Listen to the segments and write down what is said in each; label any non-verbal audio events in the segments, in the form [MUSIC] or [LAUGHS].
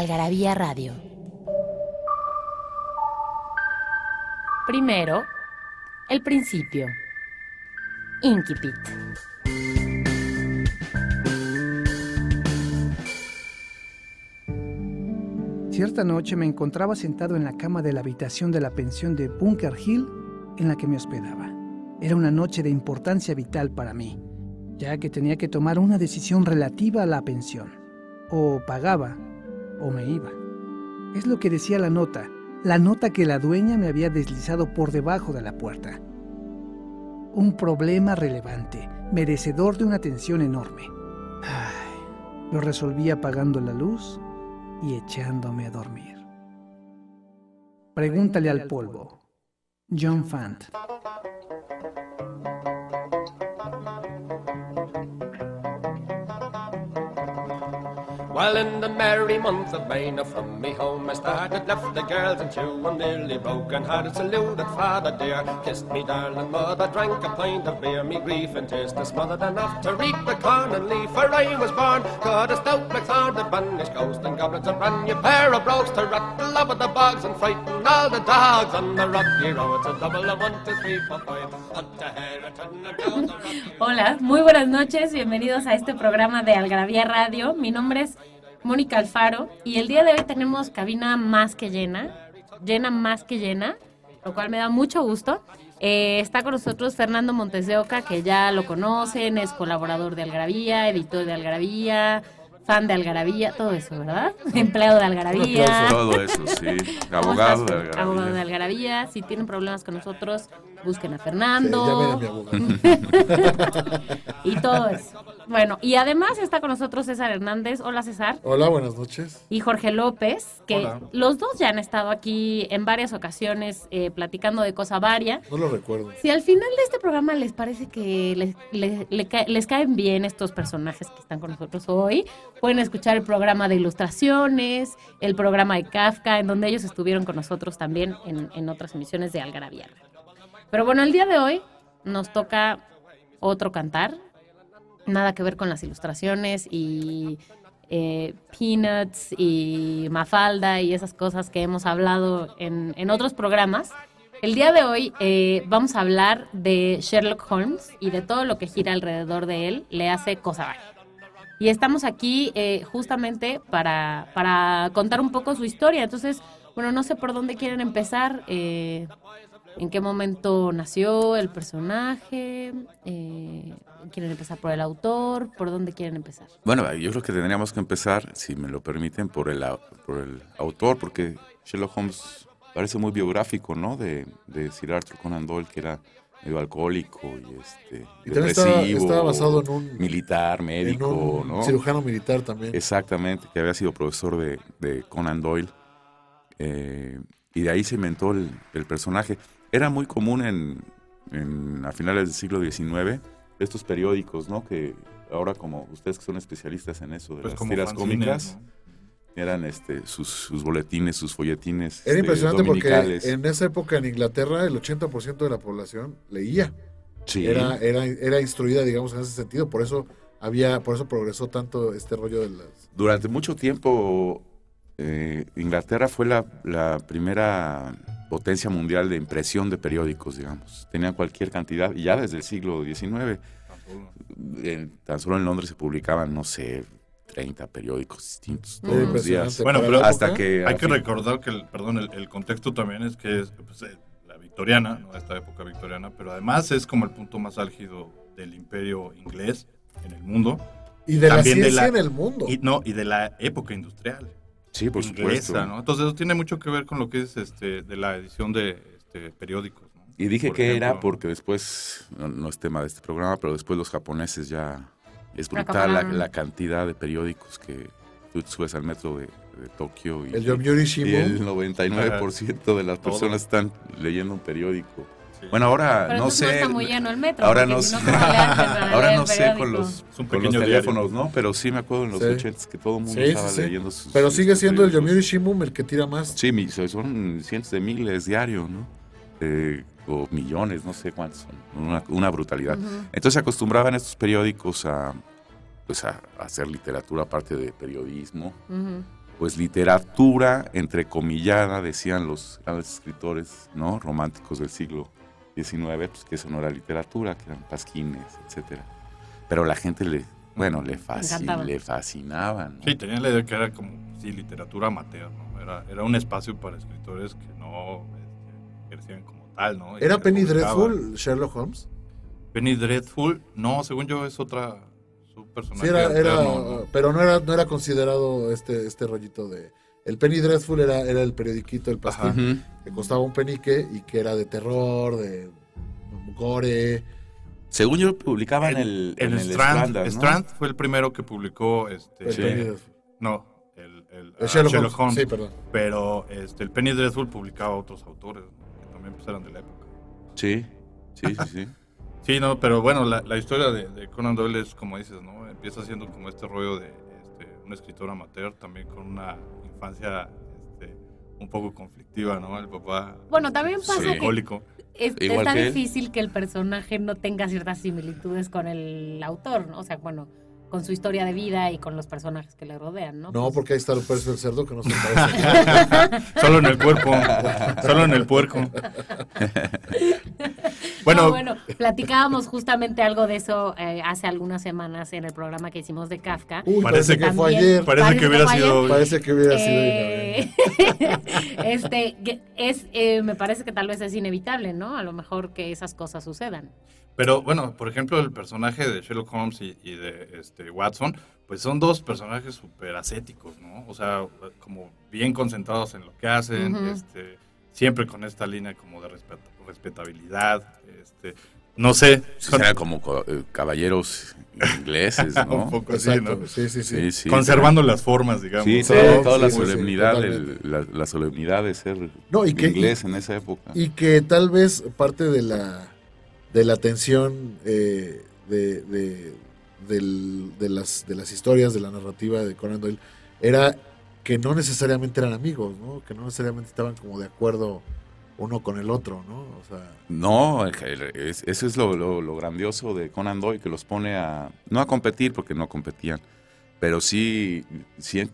Algarabía Radio. Primero, el principio. Inquipit. Cierta noche me encontraba sentado en la cama de la habitación de la pensión de Bunker Hill en la que me hospedaba. Era una noche de importancia vital para mí, ya que tenía que tomar una decisión relativa a la pensión. O pagaba o me iba. Es lo que decía la nota, la nota que la dueña me había deslizado por debajo de la puerta. Un problema relevante, merecedor de una atención enorme. Lo resolví apagando la luz y echándome a dormir. Pregúntale al polvo. John Fant. While in the merry month of May, now from me home I started, left the girls and two, and nearly broken hearted, saluted father dear, kissed me darling mother, drank a pint of beer, me grief and tears to smothered enough to reap the corn and leaf, for I was born, got a stout blackthorn, the banished ghost and goblins, a brand new pair of brogues to rot the love of the bogs and frighten all the dogs on the rocky road, a double of one, two, three, four, five, a rocky Hola, muy buenas noches, bienvenidos a este programa de Radio. Mi nombre es Mónica Alfaro y el día de hoy tenemos cabina más que llena, llena más que llena, lo cual me da mucho gusto. Eh, está con nosotros Fernando Montes de Oca, que ya lo conocen, es colaborador de Algarabía, editor de Algarabía, fan de Algarabía, todo eso, ¿verdad? [LAUGHS] Empleado de Algarabía. Todo eso, sí. ¿Cómo Abogado de Algarabía. Abogado de Algarabía. Si tienen problemas con nosotros, busquen a Sí, Fernando. llamen a mi abogado. [LAUGHS] y todo eso. Bueno, y además está con nosotros César Hernández. Hola César. Hola, buenas noches. Y Jorge López, que Hola. los dos ya han estado aquí en varias ocasiones eh, platicando de cosa varia. No lo recuerdo. Si al final de este programa les parece que les, le- le ca- les caen bien estos personajes que están con nosotros hoy, pueden escuchar el programa de ilustraciones, el programa de Kafka, en donde ellos estuvieron con nosotros también en, otras emisiones de Algarabía. Pero bueno, el día de hoy nos toca otro cantar, nada que ver con las ilustraciones y eh, Peanuts y Mafalda y esas cosas que hemos hablado en, en otros programas. El día de hoy eh, vamos a hablar de Sherlock Holmes y de todo lo que gira alrededor de él, le hace cosa varia. Y estamos aquí eh, justamente para, para contar un poco su historia. Entonces, bueno, no sé por dónde quieren empezar. eh, ¿En qué momento nació el personaje? Eh, ¿Quieren empezar por el autor? ¿Por dónde quieren empezar? Bueno, yo creo que tendríamos que empezar, si me lo permiten, por el, por el autor, porque Sherlock Holmes parece muy biográfico, ¿no? De, de Sir Arthur Conan Doyle, que era medio alcohólico y este, Y también estaba, depresivo, estaba basado en un, militar, en médico, un ¿no? cirujano militar también. Exactamente, que había sido profesor de, de Conan Doyle. eh, y de ahí se inventó el, el personaje. Era muy común en, en- a finales del siglo XIX estos periódicos, ¿no? Que ahora como ustedes que son especialistas en eso de Pues las tiras cómicas, ¿no? Eran este, sus, sus boletines, sus folletines Era este, impresionante porque en esa época en Inglaterra el 80% de la población leía. Sí. Era, era, era instruida, digamos, en ese sentido. Por eso había, por eso progresó tanto este rollo de las. Durante mucho tiempo, eh, Inglaterra fue la, la primera potencia mundial de impresión de periódicos, digamos. Tenían cualquier cantidad, y ya desde el siglo XIX. en- tan solo en Londres se publicaban, no sé, 30 periódicos distintos todos los días. Bueno, pero Hasta que... Hay que fin- recordar que, el, perdón, el, el contexto también es que es pues, eh, la victoriana, ¿no? esta época victoriana, pero además es como el punto más álgido del imperio inglés en el mundo Y de la de ciencia la- en el mundo. y no y de la época industrial Sí, por inglesa, supuesto. ¿no? Entonces eso tiene mucho que ver con lo que es este de la edición de este, periódicos. ¿no? Y dije Por que era porque después, no, no es tema de este programa, pero después los japoneses ya... Es brutal la, cantidad de periódicos que tú subes al metro de, de Tokio. Y, El y Shimbun. el 99% de las Todo. personas están leyendo un periódico. Bueno, ahora Pero no sé. no está muy lleno el metro. Ahora no sé, ¿cómo le hacen para ahora no el sé con los, con los teléfonos. ¿no? Pero sí me acuerdo en los Sí. 80 que todo el mundo Sí, estaba sí. leyendo sus. Pero sigue sus siendo el periódicos. Yomiuri Shimbun el que tira más. Sí, son cientos de miles diarios, ¿no? Eh, o millones, no sé cuántos son. Una, una brutalidad. Entonces se acostumbraban estos periódicos a, pues a, a hacer literatura aparte de periodismo. Ujú. Pues literatura entrecomillada, decían los grandes escritores ¿no? románticos del siglo XIX, pues que eso no era literatura, que eran pasquines, etcétera. Pero la gente le, bueno, le, fasci- encantaba. le fascinaba. ¿no? Sí, tenían la idea que era como, sí, literatura amateur, ¿no? Era, era un espacio para escritores que no este, ejercían como tal, ¿no? Y ¿Era Penny. Dreadful Sherlock Holmes? Penny Dreadful, no, según yo es otra, personaje. Sí, era, era, alterno, ¿no? pero no era, no era considerado este, este rollito de... El Penny Dreadful era, era el periodiquito, el pastel, Ajá. Que costaba un penique y que era de terror, de gore. Según yo, publicaban el, En en el Strand, Strand, ¿no? Strand fue el primero que publicó, este, El Sí. Penny Dreadful. no, el, el- El ah, Sherlock, Holmes. Sí, perdón. pero este, el Penny Dreadful publicaba otros autores, que también pues, eran de la época. Sí, sí, sí, sí. Sí, no, pero bueno, la, la historia de, de Conan Doyle es como dices, ¿no? Empieza siendo como este rollo de este, un escritor amateur, también con una infancia este, un poco conflictiva, ¿no? El papá. Bueno, también pasa Sí. que alcohólico. es- que él. difícil que el personaje no tenga ciertas similitudes con el autor, ¿no? O sea, bueno, con su historia de vida y con los personajes que le rodean, ¿no? No, Pues- porque ahí está el precio del cerdo que no se [LAUGHS] parece. Solo en el cuerpo. solo en el puerco. [LAUGHS] bueno, No, bueno, platicábamos justamente algo de eso eh, hace algunas semanas en el programa que hicimos de Kafka. Uy, Parece parece que fue ayer. parece que hubiera sido. Parece que hubiera sido hoy, Eh, [LAUGHS] este que es eh, me parece que tal vez es inevitable, ¿no? A lo mejor que esas cosas sucedan. Pero bueno, por ejemplo, el personaje de Sherlock Holmes y, y de este, Watson, pues son dos personajes súper ascéticos, ¿no? O sea, como bien concentrados en lo que hacen, Ujú. este, siempre con esta línea como de respet- respetabilidad. Este, no sé, Sí, como co- eh, caballeros ingleses, [LAUGHS] ¿no? un poco así, Exacto, ¿no? sí, sí, sí. Sí, sí. Conservando las formas, digamos. Sí, Sí, toda, la sí, sí, solemnidad, el- la, la solemnidad de ser No, y que- inglés en esa época. Y que tal vez parte de la de la tensión eh, de, de, del- de las, de las historias, de la narrativa de Conan Doyle, era que no necesariamente eran amigos, ¿no? Que no necesariamente estaban como de acuerdo uno con el otro, ¿no? O sea, No, es- eso es lo, lo- lo grandioso de Conan Doyle, que los pone a, no a competir, porque no competían, pero sí, sí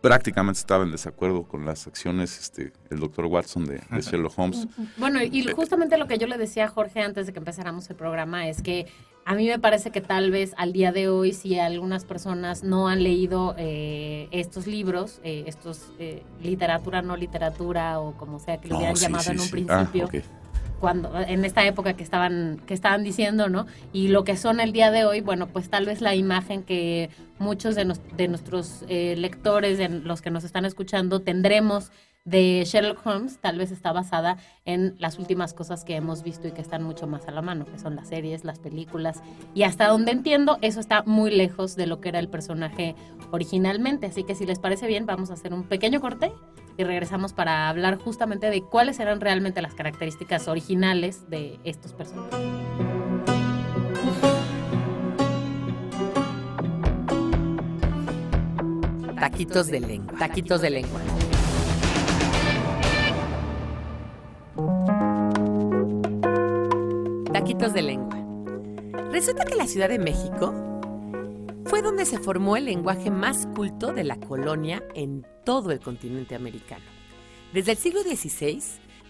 prácticamente estaba en desacuerdo con las acciones este, el doctor Watson de, de [LAUGHS] Sherlock Holmes. Bueno, y justamente lo que yo le decía a Jorge antes de que empezáramos el programa es que a mí me parece que tal vez al día de hoy, si algunas personas no han leído eh, estos libros, eh, estos eh, literatura, no literatura, o como sea que lo No, hubieran sí, llamado sí, en un sí. Ah, principio, ok. cuando en esta época que estaban que estaban diciendo, ¿no? Y lo que son el día de hoy, bueno, pues tal vez la imagen que muchos de, nos- de nuestros eh, lectores, de los que nos están escuchando, tendremos de Sherlock Holmes, tal vez está basada en las últimas cosas que hemos visto y que están mucho más a la mano, que son las series, las películas, y hasta donde entiendo, eso está muy lejos de lo que era el personaje originalmente. Así que si les parece bien, vamos a hacer un pequeño corte y regresamos para hablar justamente de cuáles eran realmente las características originales de estos personajes. Taquitos de lengua. Taquitos de lengua. Taquitos de lengua. Resulta que la Ciudad de México fue donde se formó el lenguaje más culto de la colonia en todo el continente americano. Desde el siglo XVI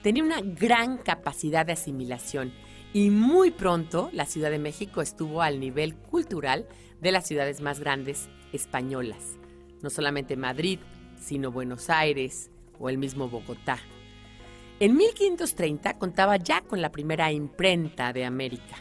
tenía una gran capacidad de asimilación y muy pronto la Ciudad de México estuvo al nivel cultural de las ciudades más grandes españolas, no solamente Madrid, sino Buenos Aires o el mismo Bogotá. En 1530 contaba ya con la primera imprenta de América.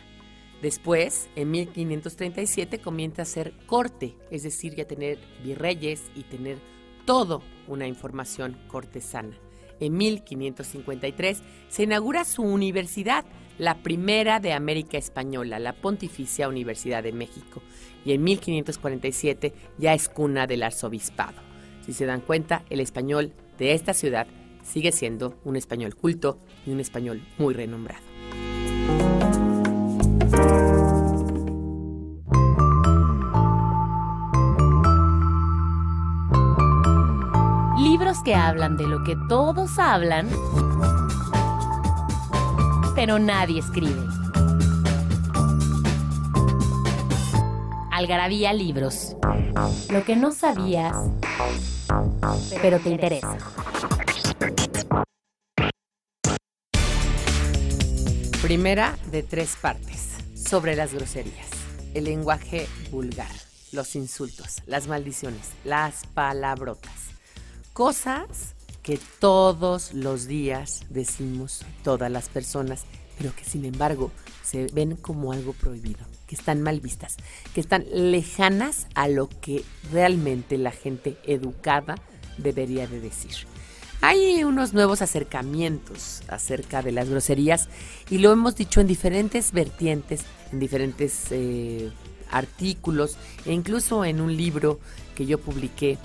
Después, en 1537, comienza a ser corte, es decir, ya tener virreyes y tener todo una información cortesana. En 1553 se inaugura su universidad, la primera de América Española, la Pontificia Universidad de México, y en 1547 ya es cuna del arzobispado. Si se dan cuenta, el español de esta ciudad sigue siendo un español culto y un español muy renombrado. Libros que hablan de lo que todos hablan, pero nadie escribe. Algarabía Libros. Lo que no sabías, pero te interesa. Primera de tres partes sobre las groserías, el lenguaje vulgar, los insultos, las maldiciones, las palabrotas. Cosas que todos los días decimos todas las personas, pero que sin embargo se ven como algo prohibido, que están mal vistas, que están lejanas a lo que realmente la gente educada debería de decir. Hay unos nuevos acercamientos acerca de las groserías y lo hemos dicho en diferentes vertientes, en diferentes eh, artículos e incluso en un libro que yo publiqué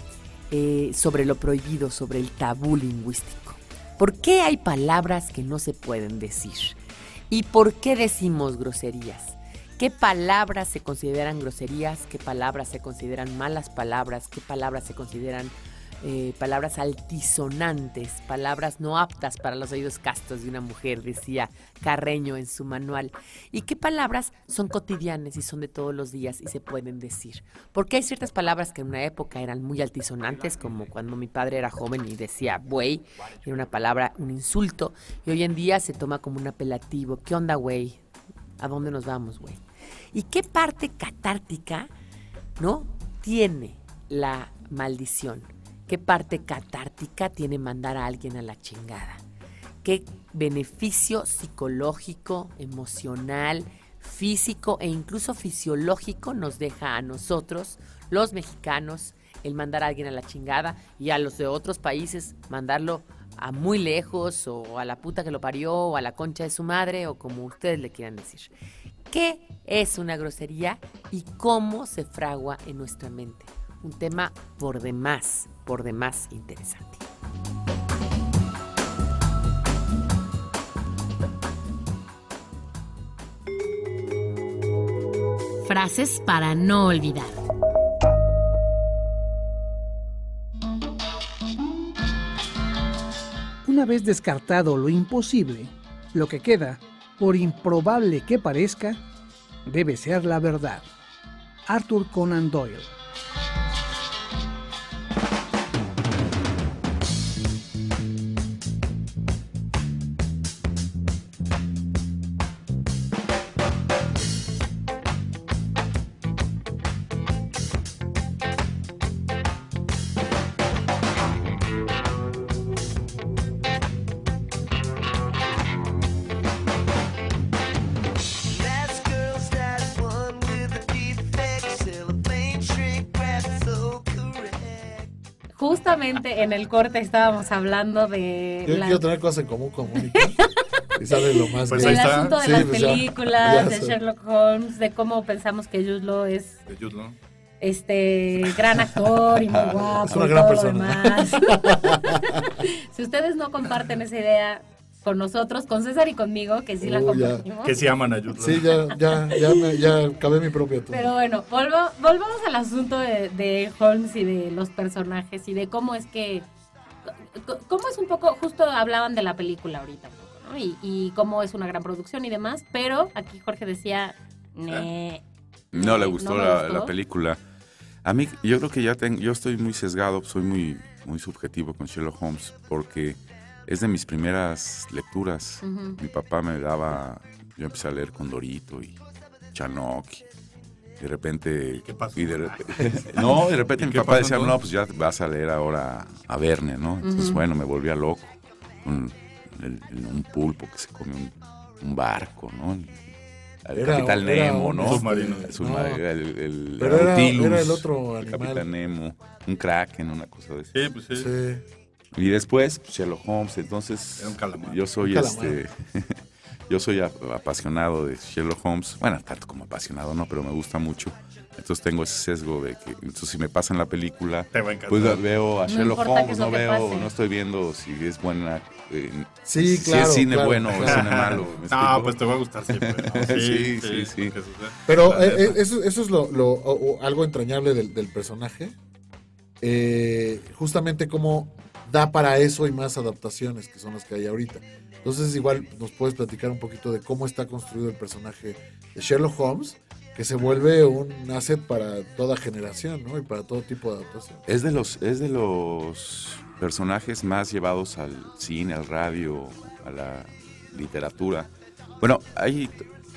eh, sobre lo prohibido, sobre el tabú lingüístico. ¿Por qué hay palabras que no se pueden decir? ¿Y por qué decimos groserías? ¿Qué palabras se consideran groserías? ¿Qué palabras se consideran malas palabras? ¿Qué palabras se consideran eh, palabras altisonantes, palabras no aptas para los oídos castos de una mujer, decía Carreño en su manual. ¿Y qué palabras son cotidianas y son de todos los días y se pueden decir? Porque hay ciertas palabras que en una época eran muy altisonantes, como cuando mi padre era joven y decía güey, era una palabra, un insulto, y hoy en día se toma como un apelativo. ¿Qué onda, güey? ¿A dónde nos vamos, güey? ¿Y qué parte catártica, no? Tiene la maldición. ¿Qué parte catártica tiene mandar a alguien a la chingada? ¿Qué beneficio psicológico, emocional, físico e incluso fisiológico nos deja a nosotros, los mexicanos, el mandar a alguien a la chingada y a los de otros países mandarlo a muy lejos o a la puta que lo parió o a la concha de su madre o como ustedes le quieran decir? ¿Qué es una grosería y cómo se fragua en nuestra mente? Un tema por demás por demás interesante. Frases para no olvidar. Una vez descartado lo imposible, lo que queda, por improbable que parezca, debe ser la verdad. Arthur Conan Doyle. Justamente en el corte estábamos hablando de Yo la- quiero tener cosas en común con Mónica. y sale lo más Pues está. asunto de Sí, las pues películas, ya de. Sherlock Holmes, de cómo pensamos que Jude Law es De Jude Law. este gran actor y muy guapo Es una y gran todo lo persona. demás. [LAUGHS] si ustedes no comparten esa idea con nosotros, con César y conmigo, que sí la Oh, ya. compartimos. Que se aman a Law. Sí, ya, ya, ya, me, ya acabé mi propia tumba. Pero bueno, volvo- volvamos al asunto de, de Holmes y de los personajes y de cómo es que. Cómo es un poco. Justo hablaban de la película ahorita, un poco, ¿no? Y, y cómo es una gran producción y demás, pero aquí Jorge decía. "Nee". No le la, gustó. la película. A mí, yo creo que ya tengo, yo estoy muy sesgado, soy muy, muy subjetivo con Sherlock Holmes, porque es de mis primeras lecturas. Mi papá me daba, yo empecé a leer con Dorito y Chanok. y De repente. ¿Qué pasó? y de repente- [LAUGHS] no, de repente ¿Y mi papá decía, entonces? no, pues ya vas a leer ahora a Verne, ¿no? Entonces, bueno, me volvía loco. con el- el- un pulpo que se come un, un barco, ¿no? El, el Era- Capitán era Nemo, un, ¿no? Submarino. El submarino, no, el, el Pero era- Nautilus, era el otro el animal. Capitán Nemo, un Kraken, una cosa de eso. Sí, pues sí. Sí. Y después pues, Sherlock Holmes, entonces Era un calamar. yo soy este [LAUGHS] yo soy apasionado de Sherlock Holmes, bueno, tanto como apasionado no, pero me gusta mucho Entonces tengo ese sesgo de que entonces si me pasan la película, Te va a encantar. pues veo a No Sherlock Holmes, es no veo, pase. no estoy viendo si es buena, eh, Sí, si claro, es cine claro. bueno o es cine malo. ¿me No, [LAUGHS] explico? pues te va a gustar siempre. ¿no? [LAUGHS] Sí, sí, sí. Pero eh, eh, eso, eso es lo, lo- o- o algo entrañable del, del personaje. Eh, justamente cómo da para eso y más adaptaciones que son las que hay ahorita. Entonces igual nos puedes platicar un poquito de cómo está construido el personaje de Sherlock Holmes, que se vuelve un asset para toda generación, ¿no? Y para todo tipo de adaptación. Es de los, es de los personajes más llevados al cine, al radio, a la literatura. Bueno, hay,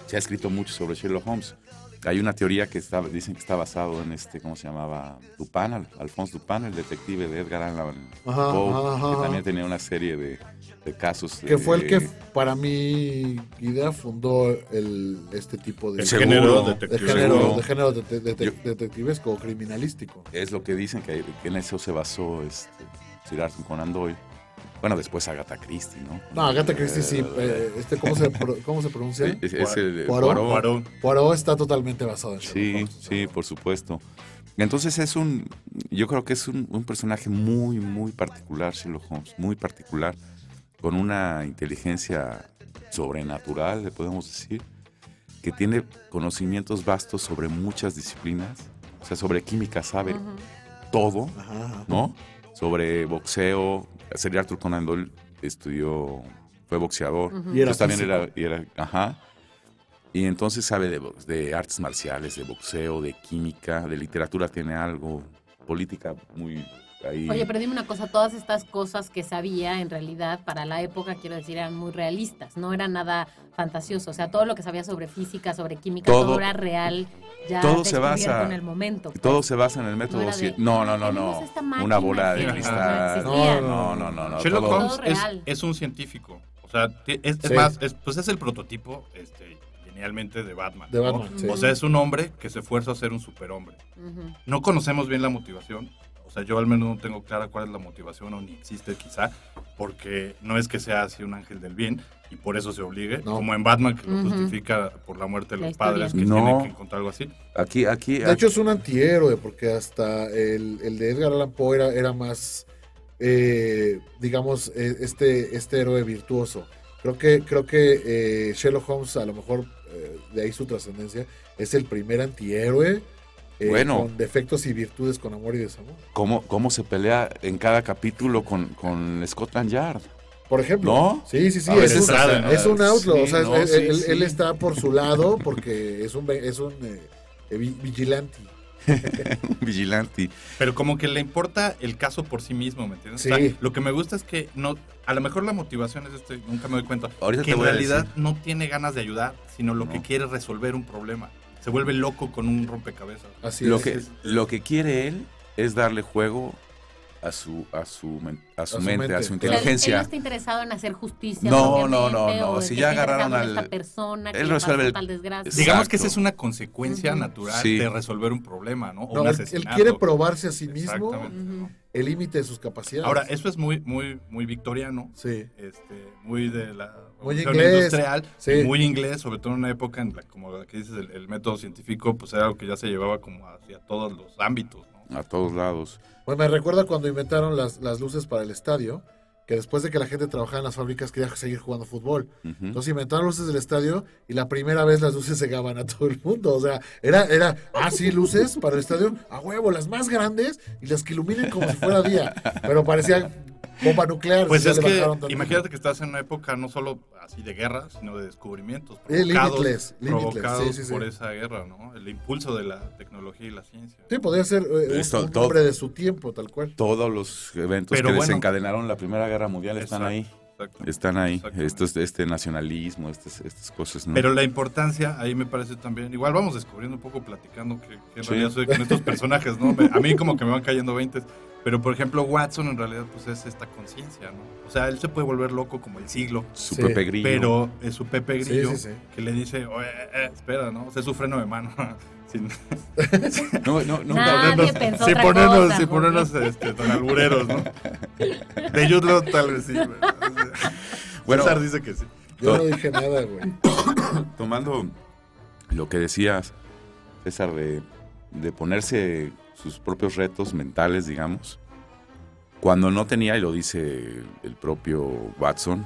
se ha escrito mucho sobre Sherlock Holmes. Hay una teoría que está, dicen que está basado en este, ¿cómo se llamaba? Dupin, Al- Alphonse Dupin, el detective de Edgar Allan Poe, que ajá. también tenía una serie de, de casos. Que fue el de- que para mi idea fundó el, este tipo de, El Seguro. género de detective. género, de género de- de- de- Yo- detectivesco o criminalístico. Es lo que dicen que, que en eso se basó este, Sir Arthur Conan Doyle. Bueno, después Agatha Christie, ¿no? No, Agatha Christie sí. Eh, eh, este, ¿cómo, se, ¿Cómo se pronuncia? es, es el Poirot. Poirot. Poirot. Poirot está totalmente basado en Sherlock Sí, Holmes. sí, por supuesto. Entonces es un, yo creo que es un, un personaje muy, muy particular, Sherlock Holmes, muy particular, con una inteligencia sobrenatural, le podemos decir, que tiene conocimientos vastos sobre muchas disciplinas, o sea, sobre química sabe todo, Ajá, ajá. ¿no? Sobre boxeo, Sir Arthur Conan Doyle estudió, fue boxeador, Y era entonces también era, y era- ajá. Y entonces sabe de, box- de artes marciales, de boxeo, de química, de literatura tiene algo, política muy ahí. Oye, pero dime una cosa, todas estas cosas que sabía en realidad para la época, quiero decir, eran muy realistas, no era nada fantasioso, o sea, todo lo que sabía sobre física, sobre química, todo, Todo- era real, ya todo se basa- en el momento. todo pues. se basa en el método. era de, cien- no, no, no, no. Una bola de cristal. no. No, no, no, no. Sherlock todo- Holmes Todo es, un científico. O sea, es, es Sí. más, es, pues es el prototipo, este, genialmente, de Batman. De ¿no? Batman, sí. O sea, es un hombre que se esfuerza a ser un superhombre. No conocemos bien la motivación. Sea, yo al menos no tengo clara cuál es la motivación o ni existe quizá, porque no es que sea así un ángel del bien y por eso se obligue, No. como en Batman que lo justifica por la muerte de los padres que No. tienen que encontrar algo así. Aquí, aquí. De hecho, es un antihéroe, porque hasta el, el de Edgar Allan Poe era, era más, eh, digamos, eh, este, este héroe virtuoso. Creo que, creo que eh, Sherlock Holmes, a lo mejor eh, de ahí su trascendencia, es el primer antihéroe eh, Bueno. con defectos y virtudes, con amor y desamor. ¿Cómo, cómo se pelea en cada capítulo con, con Scotland Yard? Por ejemplo. ¿No? Sí, sí, sí. A Es, un, sabe, ¿no? es un outlaw. Sí, o sea, no, él, sí, él- sí. él está por su lado porque es un, es un eh, eh, vi- vigilante. [LAUGHS] Un vigilante. Pero como que le importa el caso por sí mismo, ¿me entiendes? Sí. O sea, lo que me gusta es que no, a lo mejor la motivación es este, nunca me doy cuenta, Ahorita que te en voy a realidad decir. no tiene ganas de ayudar, sino lo que quiere es resolver un problema. Se vuelve loco con un rompecabezas. Así Lo es. que, lo que quiere él es darle juego a su, a su, a su A su mente, mente, a su claro. él inteligencia. no está interesado en hacer justicia. No, no, no, no, si ya agarraron al- esta persona que él le resuelve el- tal desgracia. Digamos que esa es una consecuencia natural Sí. de resolver un problema, ¿no? O No, un él, él quiere probarse a sí mismo el límite de sus capacidades. Ahora, eso es muy, muy, muy victoriano, Sí. este, muy de la Muy inglés, industrial, sí. muy inglés, sobre todo en una época en la, como la que dices, el, el método científico, pues era algo que ya se llevaba como hacia todos los ámbitos, ¿no? A todos lados. Pues me recuerda cuando inventaron las, las luces para el estadio, que después de que la gente trabajaba en las fábricas quería seguir jugando fútbol. Entonces inventaron luces del estadio y la primera vez las luces cegaban a todo el mundo. O sea, era, era, ah, sí, luces para el estadio, a huevo, las más grandes y las que iluminen como si fuera día. Pero parecía bomba nuclear. Pues es que imagínate que estás en una época no solo así de guerra, sino de descubrimientos Eh, provocados, limitless, limitless, provocados sí, sí, sí. por esa guerra, ¿no? El impulso de la tecnología y la ciencia. Sí, podría ser eh, Esto, un, un todo- hombre de su tiempo, tal cual. Todos los eventos Pero que bueno. desencadenaron la Primera Guerra Mundial están Exacto, ahí. Exacto. Están ahí. Exactamente. Esto es este nacionalismo, estas, estas cosas. ¿no? Pero la importancia, ahí me parece también, igual vamos descubriendo un poco, platicando que, que en Sí. realidad soy con estos personajes, ¿no? Me- A mí como que me van cayendo 20, pero por ejemplo Watson en realidad pues es esta conciencia, ¿no? O sea, él se puede volver loco como el siglo, Su Sí, Pepe Grillo. pero es su Pepe Grillo sí, sí. que le dice, "Oye, eh, eh, espera, ¿no? O sea, es su freno de mano. Sin, [LAUGHS] No, no, Nadie ponernos- pensó sin ponernos, cosa, sin Jorge. ponernos este, tan albureros, ¿no? De Law, tal vez sí. Bueno, César dice que sí. Yo no dije nada, güey. [COUGHS] tomando lo que decías, César, de de ponerse sus propios retos mentales, digamos. Cuando no tenía, y lo dice el propio Watson,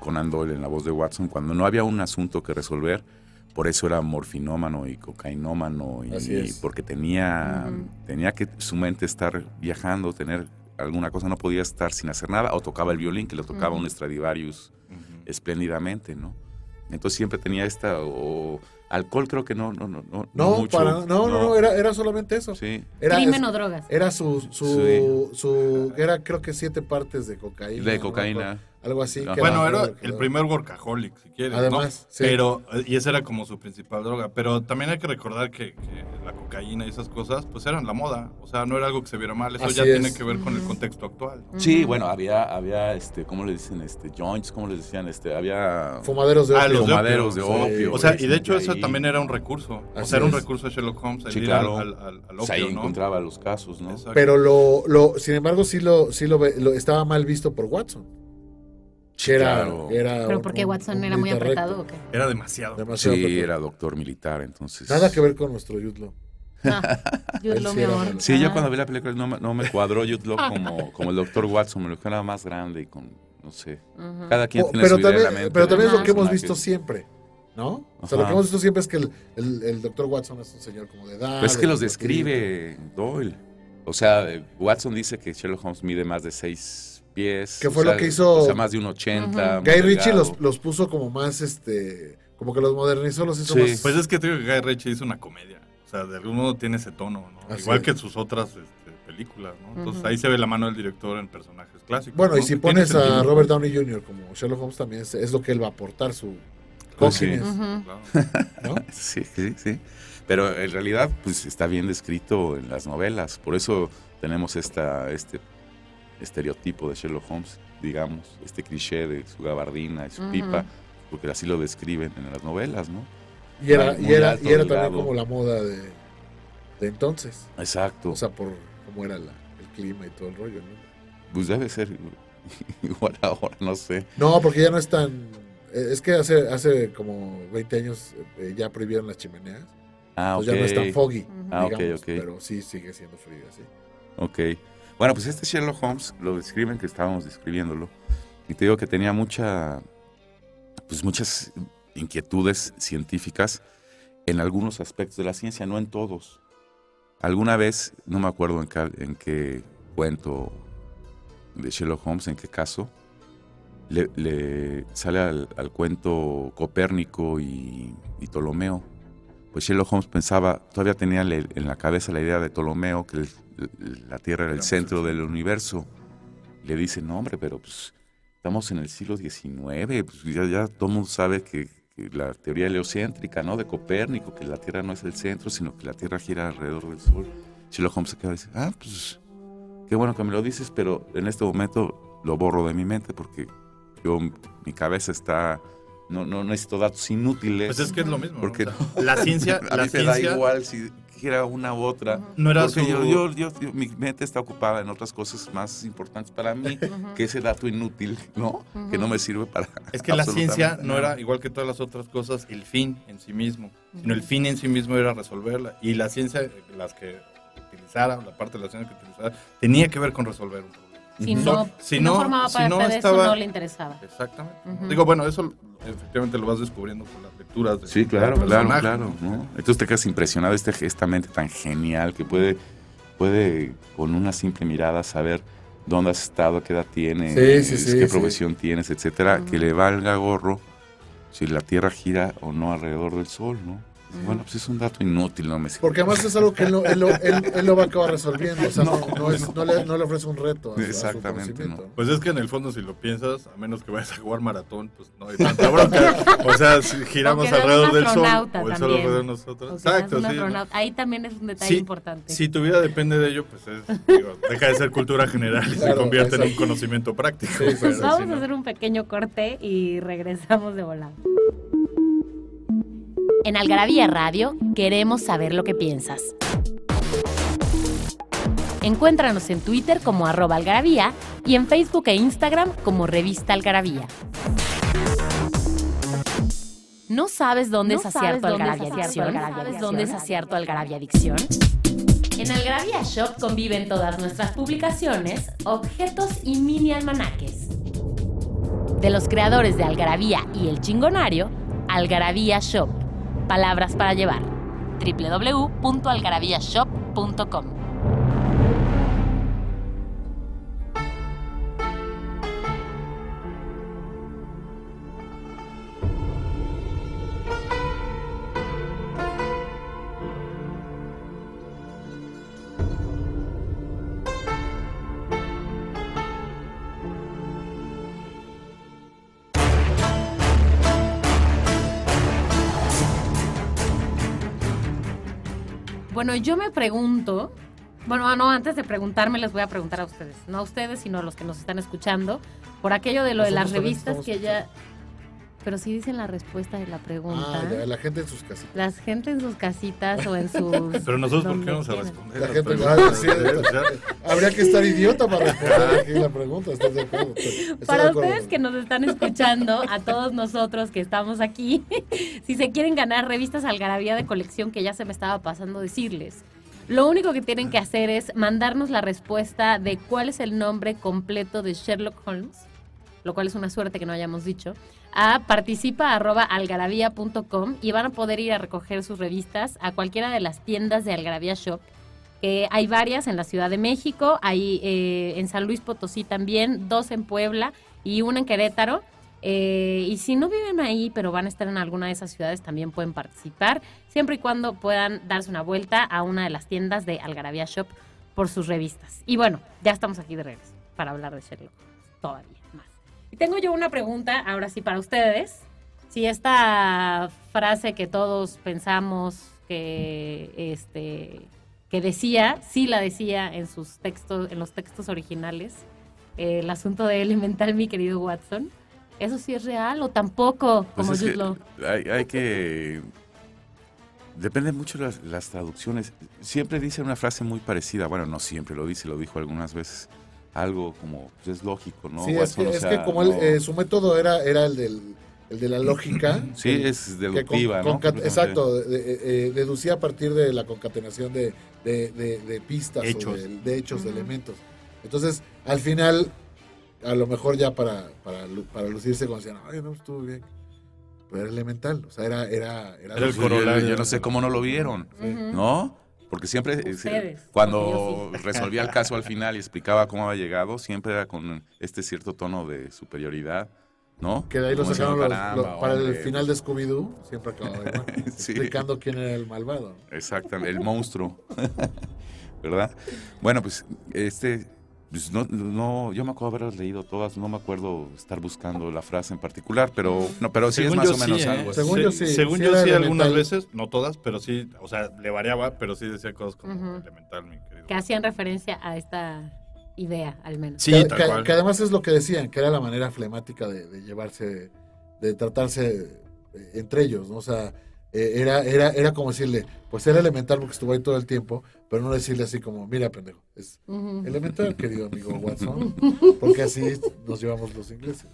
Conan Doyle en la voz de Watson, cuando no había un asunto que resolver, por eso era morfinómano y cocainómano, y, Así es. porque tenía, tenía que su mente estar viajando, tener alguna cosa, no podía estar sin hacer nada, o tocaba el violín, que lo tocaba un Stradivarius espléndidamente, ¿no? Entonces siempre tenía esta, o alcohol creo que no, no, no, no, No, mucho, para- no, no, no, era, era solamente eso. Sí, Era, Crimen o drogas. Era su, su, su, era creo que siete partes de cocaína. de ¿no? cocaína. Algo así. que Bueno, era- era el primer workaholic, si quieres. Además, ¿no? sí. Pero, y esa era como su principal droga. Pero también hay que recordar que, que la cocaína y esas cosas, pues eran la moda. O sea, no era algo que se viera mal. Eso Así ya es. tiene que ver con el contexto actual. Sí, bueno, había, había, este, ¿cómo le dicen? Este, joints, ¿cómo les decían? Este, había Fumaderos de Ah, opio. los de fumaderos de opio, sí. O sea, y de hecho eso también era un recurso. O sea, era un es. recurso de Sherlock Holmes, Sí, claro. al, al, al, al Pues ahí opio, ¿no? encontraba los casos, ¿no? Exacto. Pero lo, lo, sin embargo, sí lo, sí lo, ve- lo- estaba mal visto por Watson. Sí, era, claro. era Pero porque Watson un era muy apretado. recto. ¿o qué? Era demasiado. Demasiado Sí, apretado. era doctor militar, entonces. Nada que ver con nuestro Yudlo. Ah, yo [LAUGHS] Él lo sí mi amor. Sí, yo Ah. cuando vi la película no me, no me cuadró Jude Law como, como el doctor Watson, me lo era más grande y con, no sé. Cada quien O- tiene pero su idea también, la mente. pero también es lo Ajá. que hemos visto siempre, ¿no? O sea, lo que hemos visto siempre es que el, el, el doctor Watson es un señor como de edad. Pues es que los de- describe Doyle. O sea, Watson dice que Sherlock Holmes mide más de seis pies. Que o fue lo sea, que hizo- O sea, más de un 80. Guy Ritchie los, los puso como más, este, como que los modernizó, los hizo Sí. más... Pues es que te digo que Guy Ritchie hizo una comedia. O sea, de algún modo tiene ese tono, ¿no? Así Igual es. que sus otras este, películas, ¿no? Entonces ahí se ve la mano del director en personajes clásicos. Bueno, y si pones a sentido. Robert Downey Jr. como Sherlock Holmes también es, es lo que él va a aportar, su sí. Ujú. Claro. ¿no? [LAUGHS] Sí, sí, sí. Pero en realidad, pues está bien descrito en las novelas. Por eso tenemos esta, este estereotipo de Sherlock Holmes, digamos, este cliché de su gabardina y su pipa, porque así lo describen en las novelas, ¿no? Y era, Muy y era, y era también como la moda de, de entonces. Exacto. O sea, por cómo era la- el clima y todo el rollo, ¿no? pues debe ser [LAUGHS] igual ahora, no sé. No, porque ya no es tan... eh, Es que hace, hace como 20 años eh, ya prohibieron las chimeneas. Ah, ok. Entonces ya no es tan foggy, Ah, ok, digamos, ok. pero sí sigue siendo frío, sí. Ok. Bueno, pues este Sherlock Holmes lo describen que estábamos describiéndolo. Y te digo que tenía mucha, pues muchas inquietudes científicas en algunos aspectos de la ciencia, no en todos. Alguna vez, no me acuerdo en, ca- en qué cuento de Sherlock Holmes, en qué caso, le, le sale al, al cuento Copérnico y, y Ptolomeo. Pues Sherlock Holmes pensaba, todavía tenía en la cabeza la idea de Ptolomeo, que la Tierra era el centro del universo. Le dice, no hombre, pero pues estamos en el siglo XIX, pues ya, ya todo el mundo sabe que, que la teoría heliocéntrica, ¿no? De Copérnico, que la Tierra no es el centro, sino que la Tierra gira alrededor del Sol. Sherlock Holmes se queda y dice, ah, pues qué bueno que me lo dices, pero en este momento lo borro de mi mente porque yo, mi cabeza está, no, no necesito datos inútiles. Pues es que es lo mismo. ¿no? Porque O sea, la ciencia, [LAUGHS] a la mí me da ciencia igual si quiera una u otra. no era Porque su... yo, yo, yo- yo- mi mente está ocupada en otras cosas más importantes para mí que ese dato inútil, ¿no? Que no me sirve para. Es que la ciencia no era, igual que todas las otras cosas, el fin en sí mismo, sino el fin en sí mismo era resolverla. Y la ciencia, las que utilizara, la parte de la ciencia que utilizara, tenía que ver con resolver un problema. Si no, Si no, no- formaba si parte no de estaba- eso, no le interesaba. Exactamente. Digo, bueno, eso efectivamente lo vas descubriendo con las lecturas. De Sí, claro, claro, claro. ¿no? Entonces te quedas impresionado de este, esta mente tan genial que puede, puede con una simple mirada saber dónde has estado, qué edad tienes, Sí, sí, sí, qué sí. profesión tienes, etcétera, que le valga gorro si la Tierra gira o no alrededor del Sol, ¿no? Bueno, pues es un dato inútil, no me sirve. Porque además es algo que él, no- él, lo- él- él lo va a acabar resolviendo. O sea, no, no es- no le, no le ofrece un reto. a a su Exactamente, ¿no? Pues es que en el fondo, si lo piensas, a menos que vayas a jugar maratón, pues no hay tanta bronca. O sea, si giramos alrededor del sol astronauta o el sol alrededor de nosotros. Exacto. Ahí también es un detalle Sí, importante. Si tu vida depende de ello, pues es, digo, deja de ser cultura general y se convierte en un conocimiento práctico. Sí, si Vamos no- a hacer un pequeño corte y regresamos de volada. En Algarabía Radio queremos saber lo que piensas. Encuéntranos en Twitter como arroba algarabía y en Facebook e Instagram como revista algarabía. ¿No sabes dónde ¿No es acierto Algarabia Adicción? ¿Sabes dónde es acierto Algarabia Adicción? En Algarabia Shop conviven todas nuestras publicaciones, objetos y mini almanaques. De los creadores de Algarabía y El Chingonario, Algarabía Shop. Palabras para llevar. www.algarabíashop.com Bueno, yo me pregunto, bueno, ah, no, antes de preguntarme les voy a preguntar a ustedes, no a ustedes, sino a los que nos están escuchando, por aquello de lo de las revistas que ya... Pero sí dicen la respuesta de la pregunta. Ah, ya, la gente en sus casitas. La gente en sus casitas o en [LAUGHS] sus... Pero nosotros, ¿por qué vamos a responder? La gente- ah, Habría que estar idiota para responder aquí la pregunta, ¿estás de acuerdo? Estoy de Para acuerdo. ustedes que nos están escuchando, a todos nosotros que estamos aquí, [LAUGHS] si se quieren ganar revistas Algarabía de colección, que ya se me estaba pasando decirles, lo único que tienen que hacer es mandarnos la respuesta de cuál es el nombre completo de Sherlock Holmes, lo cual es una suerte que no hayamos dicho, a participa.algarabía.com y van a poder ir a recoger sus revistas a cualquiera de las tiendas de Algarabía Shop. que hay varias en la Ciudad de México, hay eh, en San Luis Potosí también, dos en Puebla y una en Querétaro. Eh, y si no viven ahí, pero van a estar en alguna de esas ciudades, también pueden participar, siempre y cuando puedan darse una vuelta a una de las tiendas de Algarabía Shop por sus revistas. Y bueno, ya estamos aquí de regreso para hablar de Sherlock todavía. Y tengo yo una pregunta, ahora sí, para ustedes. Si esta frase que todos pensamos que, este, que decía, sí la decía en sus textos, en los textos originales, eh, el asunto de Elemental, mi querido Watson. ¿Eso sí es real o tampoco? Pues Como es que Jude Law? hay, hay que... Depende mucho las, las traducciones. Siempre dice una frase muy parecida. Bueno, no siempre lo dice, lo dijo algunas veces. Algo como, pues es lógico, ¿no? Sí, es que, O es sea, que como él, no- eh, su método era, era el, del, el de la lógica. [CLEARS THROAT] Sí, el- es que con- deductiva, ¿no? concat- exacto, de- de- eh, deducía a partir de la concatenación de, de- de- de pistas Hechos. o de, de hechos, de elementos. Entonces, al final, a lo mejor ya para, para, para lucirse, como decían, ay, no, estuvo bien. Pero era elemental, o sea, era... Era, era, Era el yo- corolario. yo no sé cómo no lo vieron. ¿no? Porque siempre, eh, Ustedes, cuando [LAUGHS] resolvía el caso al final y explicaba cómo había llegado, siempre era con este cierto tono de superioridad, ¿no? Que de ahí lo sacaron los- "Caramba, lo- para el hombre". final de Scooby-Doo, siempre acababa [LAUGHS] igual, Sí. explicando quién era el malvado. Exactamente, el monstruo. [LAUGHS] ¿Verdad? Bueno, pues este, pues, no, no, yo me acuerdo haberlas leído todas, no me acuerdo estar buscando la frase en particular, pero no, pero sí Según es más yo o menos sí, ¿eh? algo. así. Según yo sí, Según sí yo sí, algunas veces, no todas, pero sí, o sea, le variaba, pero sí decía cosas como Ujú. elemental, mi querido. Que hacían referencia a esta idea, al menos. Sí, que, tal que- cual. que además es lo que decían, que era la manera flemática de, de llevarse, de tratarse eh, entre ellos, ¿no? O sea, eh, era, era, era como decirle, pues era elemental porque estuvo ahí todo el tiempo, pero no decirle así como, mira, pendejo, es Ujú. elemental, querido amigo [LAUGHS] Watson, porque así nos llevamos los ingleses.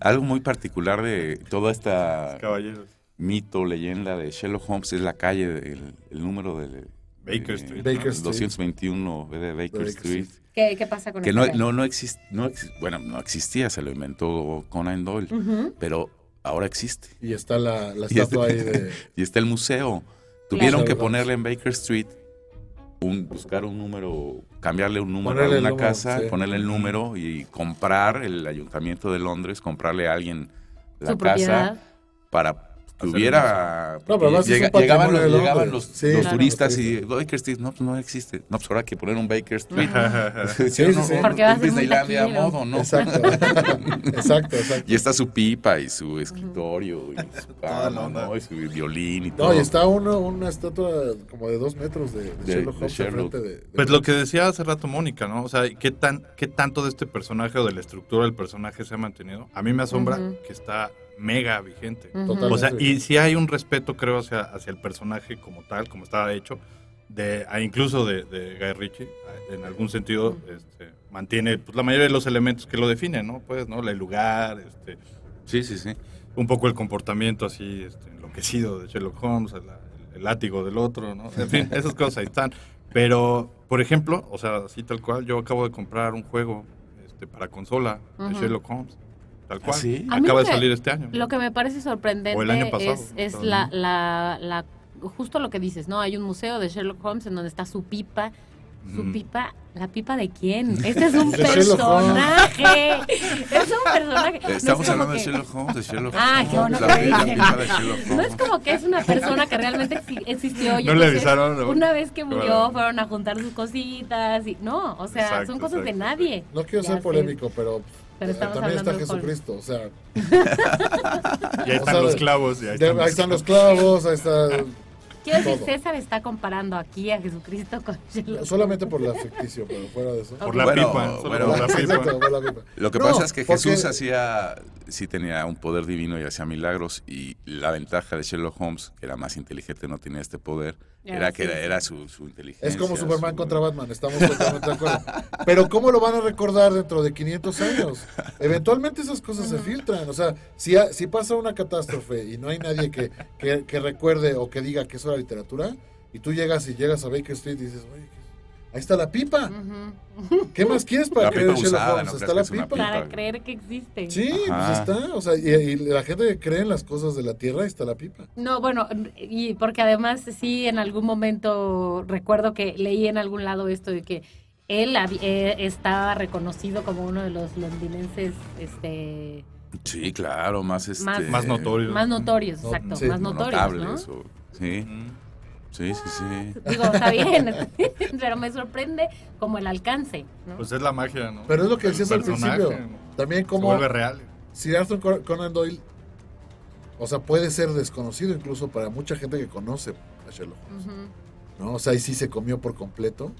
Algo muy particular de toda esta Caballeros. mito, leyenda de Sherlock Holmes es la calle, el, el número de Baker Street, Baker Street. 221 de Baker, Baker Street. Street. ¿Qué, qué pasa con Que esta no, no, no, exist, no bueno, no existía, se lo inventó Conan Doyle, Ujú. pero ahora existe. Y está la, la Y estatua ahí está- de... [LAUGHS] Y está el museo. Tuvieron Claro. que ponerle en Baker Street, un, buscar un número, cambiarle un número Ponerle a una número, casa, sí. ponerle el número y comprar el ayuntamiento de Londres, comprarle a alguien la Su casa propiedad. para que hubiera... No, pero además llega- un llegaban los, llegaban los, Sí, los claro, turistas y. Baker Street, no, pues no existe. No, pues ahora hay que poner un Baker Street. [LAUGHS] Sí, sí, sí. Porque va a ser muy Disneylandia a modo, ¿no? Exacto, [LAUGHS] exacto, exacto. Y está su pipa y su escritorio y su cama. ¿no? Y su violín y todo. No, y está uno, una estatua como de dos metros de, de De- Sherlock de Holmes Sherlock. de, de- Pues lo que decía hace rato Mónica, ¿no? O sea, ¿qué, tan, ¿qué tanto de este personaje o de la estructura del personaje se ha mantenido? A mí me asombra Ujú. que está mega vigente. O sea, y sí hay un respeto, creo, hacia, hacia el personaje como tal, como estaba hecho, de, incluso de, de Guy Ritchie, en algún sentido, este, mantiene pues, la mayoría de los elementos que lo definen, ¿no? Pues, ¿no? El lugar, este, Sí, sí, sí. un poco el comportamiento así este, enloquecido de Sherlock Holmes, el, el látigo del otro, ¿no? En fin, [LAUGHS] esas cosas ahí están. Pero, por ejemplo, o sea, así tal cual, yo acabo de comprar un juego este, para consola de. Sherlock Holmes. Tal cual. sí? Acaba lo de que- salir este año. Lo que me parece sorprendente O el año pasado, es, es ¿no? la, la, la- justo lo que dices, ¿no? Hay un museo de Sherlock Holmes en donde está su pipa. ¿Su Ujú. pipa? ¿La pipa de quién? [LAUGHS] Este es un De personaje. es un personaje. No es Estamos como hablando de que- Sherlock Holmes, de Sherlock Ah, Holmes. qué bueno la, la pipa de Sherlock No Holmes. es como que es una persona que realmente exi- existió. y No le avisaron, ¿no? Una vez que murió, Claro. fueron a juntar sus cositas. y No, o sea, Exacto, son cosas de exacto, nadie. No quiero Ya ser polémico, pero, Pero estamos también está. Jesucristo. O sea, [LAUGHS] Y ahí están sea, los clavos. Y ahí están, ahí están los clavos, ahí está. Quiero decir, todo. César está comparando aquí a Jesucristo con Sherlock Solamente por la ficticio, pero fuera de eso. Por la Bueno, pipa. bueno. por la [LAUGHS] pipa. Exacto, por la pipa. Lo que No, pasa es que porque- Jesús hacía, sí tenía un poder divino y hacía milagros y la ventaja de Sherlock Holmes, que era más inteligente, no tenía este poder, era sí, que era, era su, su inteligencia. Es como Superman su- contra Batman, estamos totalmente de acuerdo. Pero ¿cómo lo van a recordar dentro de 500 años? Eventualmente esas cosas se filtran. O sea, si, ha- si pasa una catástrofe y no hay nadie que, que, que recuerde o que diga que eso era literatura, y tú llegas y llegas a Baker Street y dices, oye, ¿qué- ahí está la pipa. ¿Qué más quieres para La creer en pipa Sherlock usada, Holmes? no está la pipa. pipa. Para creer que existe. Sí, pues está. O sea, y, y la gente que cree en las cosas de la tierra, ahí está la pipa. No, bueno, y porque además sí, en algún momento recuerdo que leí en algún lado esto de que él eh, estaba reconocido como uno de los londinenses este, Sí, claro, más este, Más- Más notorio. más notorios, No, exacto, sí, más notorios, notables. ¿no? o- sí. Sí, sí, sí. Digo, está bien, [LAUGHS] pero me sorprende como el alcance, ¿no? Pues es la magia, ¿no? Pero es lo que El decías al personaje, principio. ¿no? También Se como vuelve real. si Arthur Con- Conan Doyle, o sea, puede ser desconocido incluso para mucha gente que conoce a Sherlock Holmes. ¿no? O sea, ahí sí se comió por completo.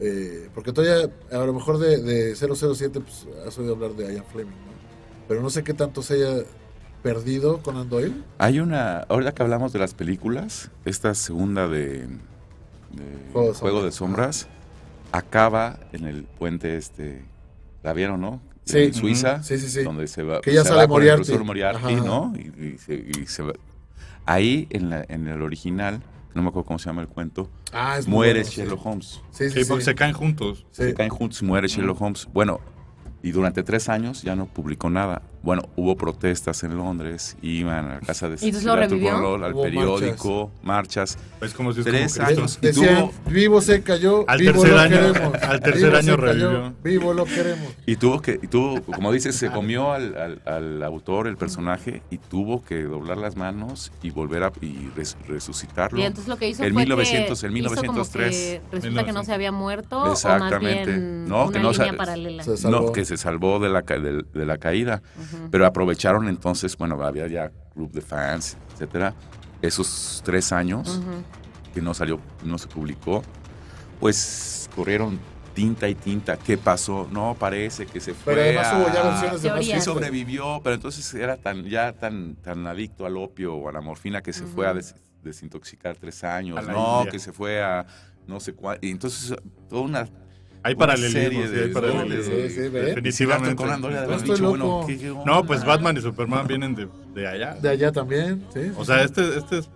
Eh, porque todavía, a lo mejor de, de 007, pues has oído hablar de Ian Fleming, ¿no? Pero no sé qué tanto se haya perdido Conan Doyle. Hay una, ahora que hablamos de las películas, esta segunda de, de Juego de Juego, Sombras. de Sombras acaba en el puente este, ¿la vieron, no? Sí. En Suiza, Sí, sí, sí. donde se va, Que ya se sale va con el Moriarty. Moriarty. ¿no? Y, y se, y se va- Ahí en, la, en el original, no me acuerdo cómo se llama el cuento, Ah, es muere bueno, sí. Sherlock Holmes. Sí, sí, Sí, sí. porque se caen juntos. Sí. Se caen juntos, muere Sherlock Holmes. Bueno, y durante tres años ya no publicó nada. Bueno, hubo protestas en Londres, iban a la casa de. Conan Doyle, al periódico, marchas. Es como si es Tres como años. Decían, tuvo- vivo se cayó, Al vivo tercer lo año- queremos. al tercer Vivo año cayó, revivió. vivo lo queremos. Y tuvo que, y tuvo, como dices, se comió al, al- al autor, el personaje, y tuvo que doblar las manos y volver a y res- resucitarlo. Y entonces lo que hizo En fue 1900, que en hizo como 1903. que resulta que no se había muerto o más Exactamente. bien No, una que no línea paralela. Se salvó. No, que se salvó de la, ca- de, de la caída. Pero aprovecharon entonces, bueno, había ya club de fans, etcétera. Esos tres años que no salió, no se publicó, pues corrieron tinta y tinta. ¿Qué pasó? No, parece que se fue. Pero además a- hubo ya versiones de más Teorías. Sí sobrevivió, pero entonces era tan ya tan tan adicto al opio o a la morfina que se fue a des- desintoxicar tres años. No, India. que se fue a no sé cuál. Y entonces toda una Hay paralelismos, serie sí, de- hay paralelismos. Sí, sí, ve. Definitivamente. Conan Doyle haber Estoy dicho, loco. bueno, ¿qué- qué No, pues? Batman y Superman vienen de, de allá. De allá también, sí. O sea, este, este es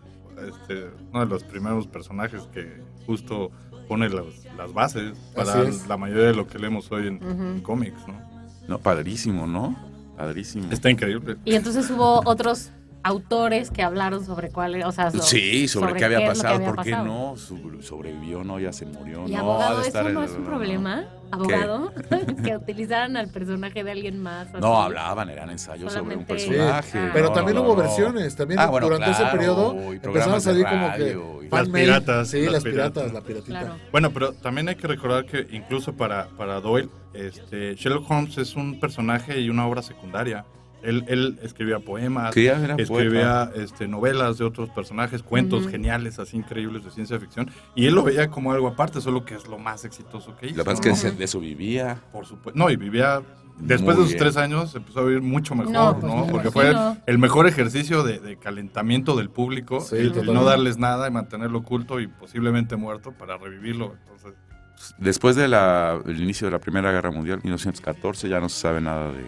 este, uno de los primeros personajes que justo pone las, las bases para la mayoría de lo que leemos hoy en, en cómics, ¿no? No, padrísimo, ¿no? Padrísimo. Está increíble. Y entonces hubo otros autores que hablaron sobre cuál, o sea, so- Sí, sobre, qué había pasado, había por qué pasado. no, sobrevivió, no, ya se murió, Y no, abogado, ha de estar eso no es un problema, abogado, [LAUGHS] que utilizaran al personaje de alguien más. así. No, hablaban, eran ensayos sobre un personaje. Pero no, también no, hubo no. versiones. También Ah, bueno, durante ese periodo y empezaron a salir como que Las mail. piratas, Sí, las las piratas, piratas. la piratita. Claro. Bueno, pero también hay que recordar que incluso para, para Doyle, este, Sherlock Holmes es un personaje y una obra secundaria. Él, él escribía poemas, escribía este, novelas de otros personajes, cuentos geniales, así increíbles de ciencia ficción. Y él lo veía como algo aparte, solo que es lo más exitoso que hizo. Lo que pasa es que ¿no? de eso vivía. Por supuesto. No, y vivía. Después Muy de sus bien. tres años empezó a vivir mucho mejor, No, ¿no? pues me Porque fue el mejor ejercicio de, de calentamiento del público, Sí, el- no darles nada y mantenerlo oculto y posiblemente muerto para revivirlo. Entonces, Después del inicio de la Primera Guerra Mundial, 1914, ya no se sabe nada de,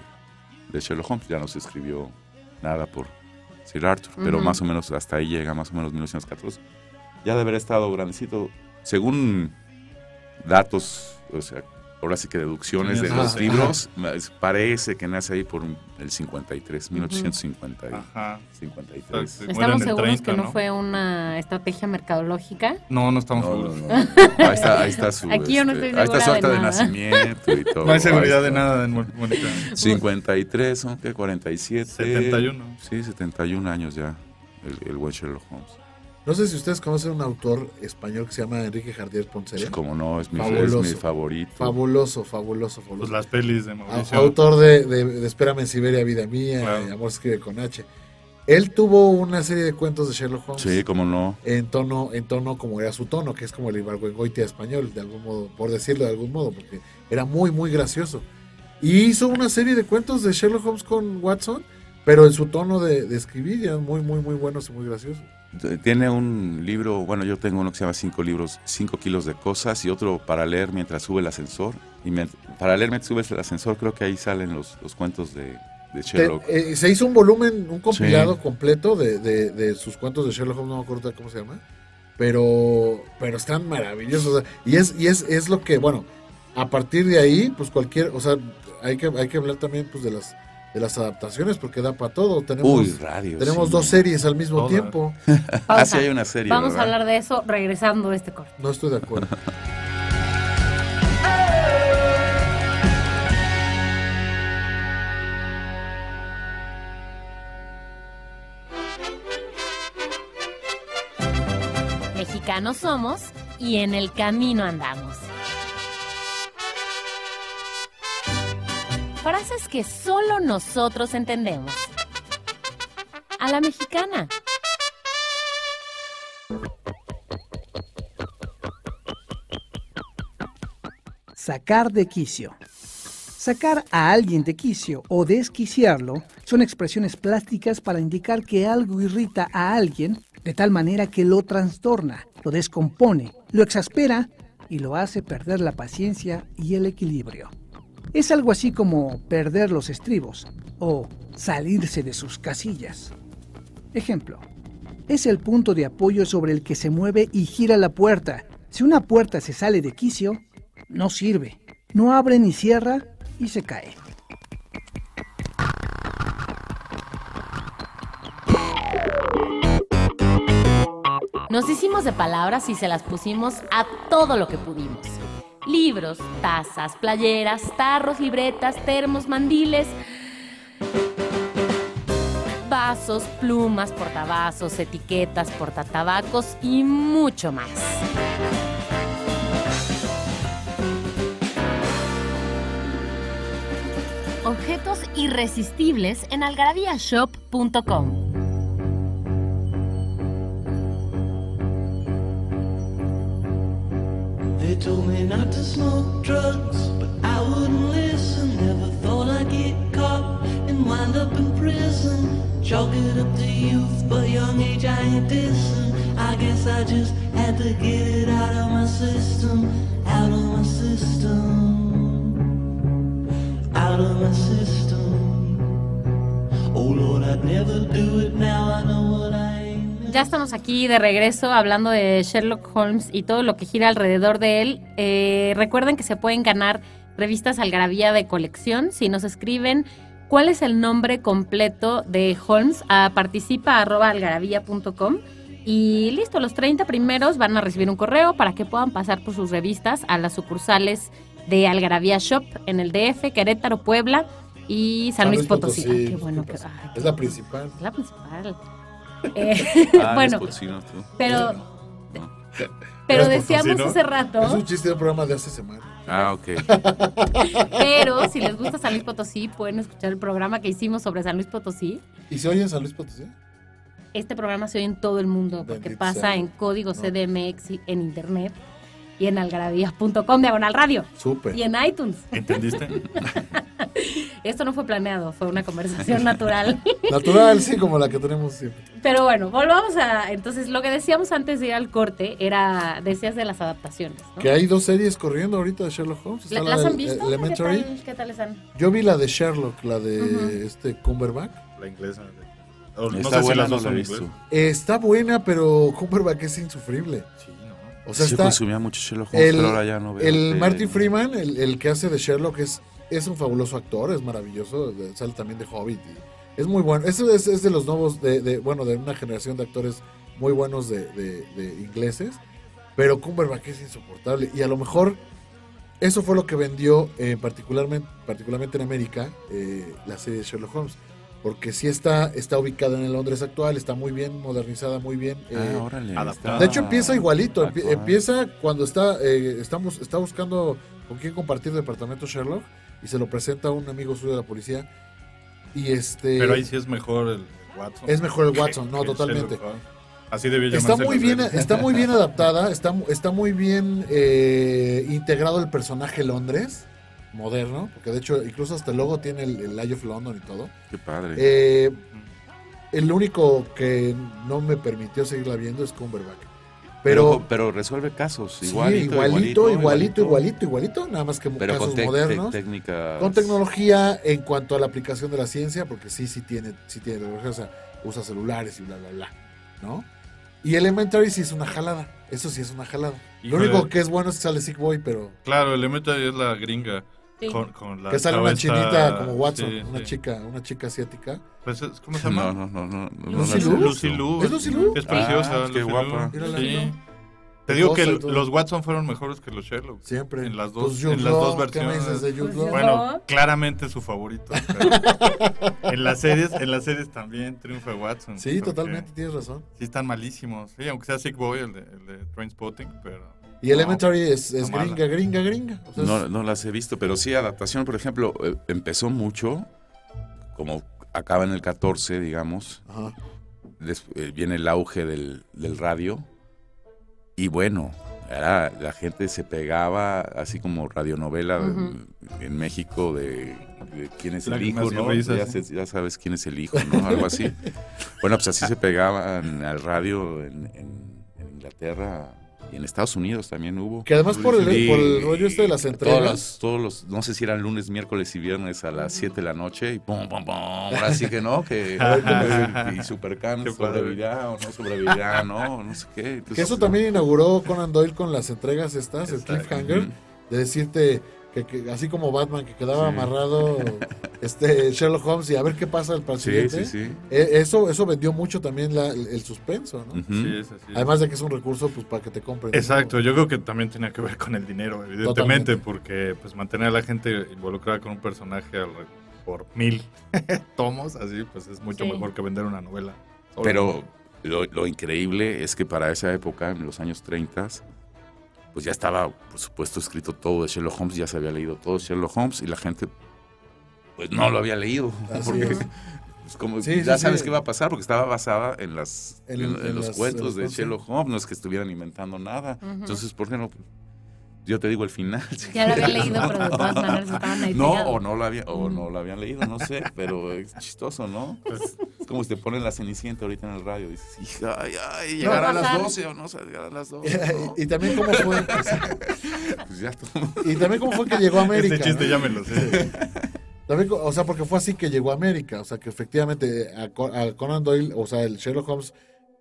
de Sherlock Holmes, ya no se escribió nada por, Sir Arthur, pero más o menos hasta ahí llega, más o menos 1914. Ya de haber estado grandecito, según datos, o sea, ahora sí que deducciones de los libros, parece que nace ahí por el 53, 1850. y- Ajá. 53. Se muere Estamos en el seguros 30, que no, ¿no? fue una estrategia mercadológica. No, no estamos No, seguros. no, No, [LAUGHS] no. Ahí está, ahí está su, Aquí yo no este, estoy ahí está su acta de de, nacimiento y [LAUGHS] todo. hay seguridad de nada en Mónica. 53, son que 47. 71. Sí, 71 años ya, el, el buen Sherlock Holmes. No sé si ustedes conocen un autor español que se llama Enrique Jardier Poncería. Como no, es mi, es Fabuloso. mi favorito. Fabuloso, fabuloso, Pues fabuloso. las pelis de Au- Mauricio. autor de, de, de Espérame en Siberia, Vida Mía, Claro. Amor se escribe con H. Él tuvo una serie de cuentos de Sherlock Holmes Sí, como no. en tono, en tono como era su tono, que es como el Ibargüengoitia español, de algún modo, por decirlo de algún modo, porque era muy, muy gracioso. Y hizo una serie de cuentos de Sherlock Holmes con Watson, pero en su tono de, de escribir, ya muy, muy, muy buenos y muy graciosos. Tiene un libro, bueno, yo tengo uno que se llama Cinco libros, cinco kilos de cosas y otro para leer mientras sube el ascensor. Y para leer mientras subes el ascensor creo que ahí salen los, los cuentos de, de Sherlock. Te- eh, se hizo un volumen, un compilado Sí. completo de, de- de sus cuentos de Sherlock Holmes, no me acuerdo cómo se llama, pero, pero están maravillosos. o sea, y es, y es, es lo que, bueno, a partir de ahí, pues cualquier, o sea, hay que, hay que hablar también pues de las, de las adaptaciones, porque da para todo. Tenemos, Uy, radio. tenemos sí. dos series al mismo Todas. tiempo. [LAUGHS] Ah, Pausa. sí, hay una serie. Vamos a hablar de eso regresando a este corte. No estoy de acuerdo. Mexicanos somos y en el camino andamos. Que solo nosotros entendemos. A la mexicana. Sacar de quicio. Sacar a alguien de quicio o desquiciarlo son expresiones plásticas para indicar que algo irrita a alguien de tal manera que lo trastorna, lo descompone, lo exaspera y lo hace perder la paciencia y el equilibrio. Es algo así como perder los estribos o salirse de sus casillas. Ejemplo. Es el punto de apoyo sobre el que se mueve y gira la puerta. Si una puerta se sale de quicio, no sirve. No abre ni cierra y se cae. Nos hicimos de palabras y se las pusimos a todo lo que pudimos. Libros, tazas, playeras, tarros, libretas, termos, mandiles, vasos, plumas, portavasos, etiquetas, portatabacos y mucho más. Objetos irresistibles en algarabíashop.com. told me not to smoke drugs, but I wouldn't listen. Never thought I'd get caught and wind up in prison. Chalk it up to youth, but young age I ain't dissing. I guess I just had to get it out of my system, out of my system, out of my system. Oh Lord, I'd never do it now. Ya estamos aquí de regreso hablando de Sherlock Holmes y todo lo que gira alrededor de él. Eh, recuerden que se pueden ganar revistas Algarabía de colección si nos escriben cuál es el nombre completo de Holmes a participa.algarabía.com y listo, los 30 primeros van a recibir un correo para que puedan pasar por sus revistas a las sucursales de Algarabía Shop en el DF, Querétaro, Puebla y San, Luis Potosí. Ay, qué bueno que pasa. ay, Es la principal. es la principal. Eh, Ah, [LAUGHS] bueno, tú. pero, No. pero decíamos potosino. hace Es rato, un chiste de un programa de hace semana. Ah, ok. pero si les gusta San Luis Potosí, pueden escuchar el programa que hicimos sobre San Luis Potosí. ¿Y se oye en San Luis Potosí? Este programa se oye en todo el mundo porque Bendito pasa sea. en código. CDMX y en internet y en algarabía.com diagonal radio Súper. y en iTunes. ¿Entendiste? [LAUGHS] [LAUGHS] Esto no fue planeado, fue una conversación natural. [LAUGHS] Natural, sí, como la que tenemos siempre. Pero bueno, volvamos a. Entonces, lo que decíamos antes de ir al corte era. Decías de las adaptaciones. ¿no? Que hay dos series corriendo ahorita de Sherlock Holmes. Está ¿La- la ¿Las han visto? ¿Qué Elementary. tal, ¿Qué tal están? Yo vi la de Sherlock, la de Ujú. este Cumberbatch. La inglesa. o no Está sé buena, no dos la he visto. Está buena, pero Cumberbatch es insufrible. Sí, ¿no? O sea, Yo está... consumía mucho Sherlock Holmes, El, pero ahora ya no veo. el ¿no? Freeman, el, el que hace de Sherlock, es, es un fabuloso actor, es maravilloso, sale también de Hobbit. y es muy bueno. Eso es, es de los nuevos, de, de- bueno, de una generación de actores muy buenos de, de- de ingleses. Pero Cumberbatch es insoportable. Y a lo mejor eso fue lo que vendió, eh, particularmente, particularmente en América, eh, la serie de Sherlock Holmes. Porque sí está, está ubicada en el Londres actual, está muy bien modernizada, muy bien. eh, Ah, órale. adaptada. de hecho, empieza igualito. empieza cuando está, eh, estamos, está buscando con quién compartir departamento Sherlock y se lo presenta a un amigo suyo de la policía. Y este. Pero ahí sí es mejor el Watson. Es mejor el [LAUGHS] que- Watson, no, que totalmente. Así debía Está llamarse muy bien, está muy bien [LAUGHS] adaptada, está, está muy bien eh, integrado el personaje Londres moderno, porque de hecho incluso hasta el logo tiene el, el Eye of London y todo. Qué padre. Eh, el único que no me permitió seguirla viendo es Cumberbatch. Pero, Pero, pero resuelve casos. Sí, Igualito, igualito, igualito, igualito, igualito, nada más que Pero casos modernos. con tecnología en cuanto a la aplicación de la ciencia, porque sí, sí tiene, sí tiene tecnología, o sea, usa celulares y bla, bla, bla, ¿no? Y Elementary sí es una jalada, eso sí es una jalada. Híjole. Lo único que es bueno es que sale Sick Boy, pero Claro, el Elementary es la gringa. Sí. Con, con la que sale una chinita como Watson, sí, una sí. chica, una chica asiática. Pues es- ¿Cómo se llama? No, no, no, no. no, ¿Lucy. Liu? Lucy Liu. ¿Es Lucy Liu? Es preciosa. Ah, pues qué Lucy guapa. Sí. Te digo que los Watson fueron mejores que los Sherlock. Siempre. En las dos, Pues en las dos Law, ¿qué me versiones. dices de Jude Pues Bueno, No. claramente su favorito. pero en las series, en las series también triunfa Watson. Sí, totalmente, tienes razón. Sí, están malísimos. Sí, aunque sea Sick Boy, el de, el de Trainspotting, pero. Y Elementary es, gringa, gringa, gringa. O sea, No, no las he visto, pero sí, adaptación, por ejemplo, eh, empezó mucho, como acaba en el 14, digamos, Ajá. des- eh, viene el auge del, del radio, y bueno, era, la gente se pegaba, así como radionovela Ujú. en México de, de quién es el hijo, ¿no? risas, ya, se- ya sabes quién es el hijo, ¿no? Algo así. [LAUGHS] Bueno, pues así se pegaban al radio en, en- en Inglaterra y en Estados Unidos también hubo. Que además por el, Y por el rollo este de las Todos entregas. los, todos los, no sé si eran lunes, miércoles y viernes a las 7 de la noche y pum, pum, pum, ahora sí que no, que [LAUGHS] y Supercan sobrevivirá o no sobrevivirá, no, no sé qué. Entonces, Que eso también inauguró Conan Doyle con las entregas estas, el cliffhanger, de decirte que, que así como Batman que quedaba Sí. amarrado [LAUGHS] este Sherlock Holmes y a ver qué pasa el Sí, presidente. sí, sí. Eh, Eso, eso vendió mucho también la- el, el suspenso, ¿no? Sí, es así. Además de que es un recurso pues para que te compren. Exacto, yo creo que también tenía que ver con el dinero, evidentemente, Totalmente. porque pues mantener a la gente involucrada con un personaje al por mil [LAUGHS] tomos, así pues es mucho Sí. mejor que vender una novela. Pero lo, lo increíble es que para esa época, en los años 30, pues ya estaba, por supuesto, escrito todo de Sherlock Holmes, ya se había leído todo de Sherlock Holmes y la gente, pues no lo había leído. Así [LAUGHS] porque, es. pues, como, Sí, ya sí, sabes sí. qué va a pasar, porque estaba basada en, las, En- en, en en los las- cuentos en los de. Sherlock Holmes, no es que estuvieran inventando nada. Entonces, ¿por qué no? Yo te digo el final. si [LAUGHS] Ya lo había leído, pero de todas maneras estaban ahí No, pegados. o no lo había, o Mm. no lo habían leído, no sé, pero es chistoso, ¿no? Es como si te ponen la cenicienta ahorita en el radio, dices, hija, ay, ay, llegar a las pasar. 12 o no llegar a las 12. [LAUGHS] ¿no? y también cómo fue, Pues ya todo. y también cómo fue que llegó a América. Este chiste ¿no? ya me lo sé. [LAUGHS] También, o sea, porque fue así que llegó a América. O sea, que efectivamente a, a Conan Doyle, o sea, el Sherlock Holmes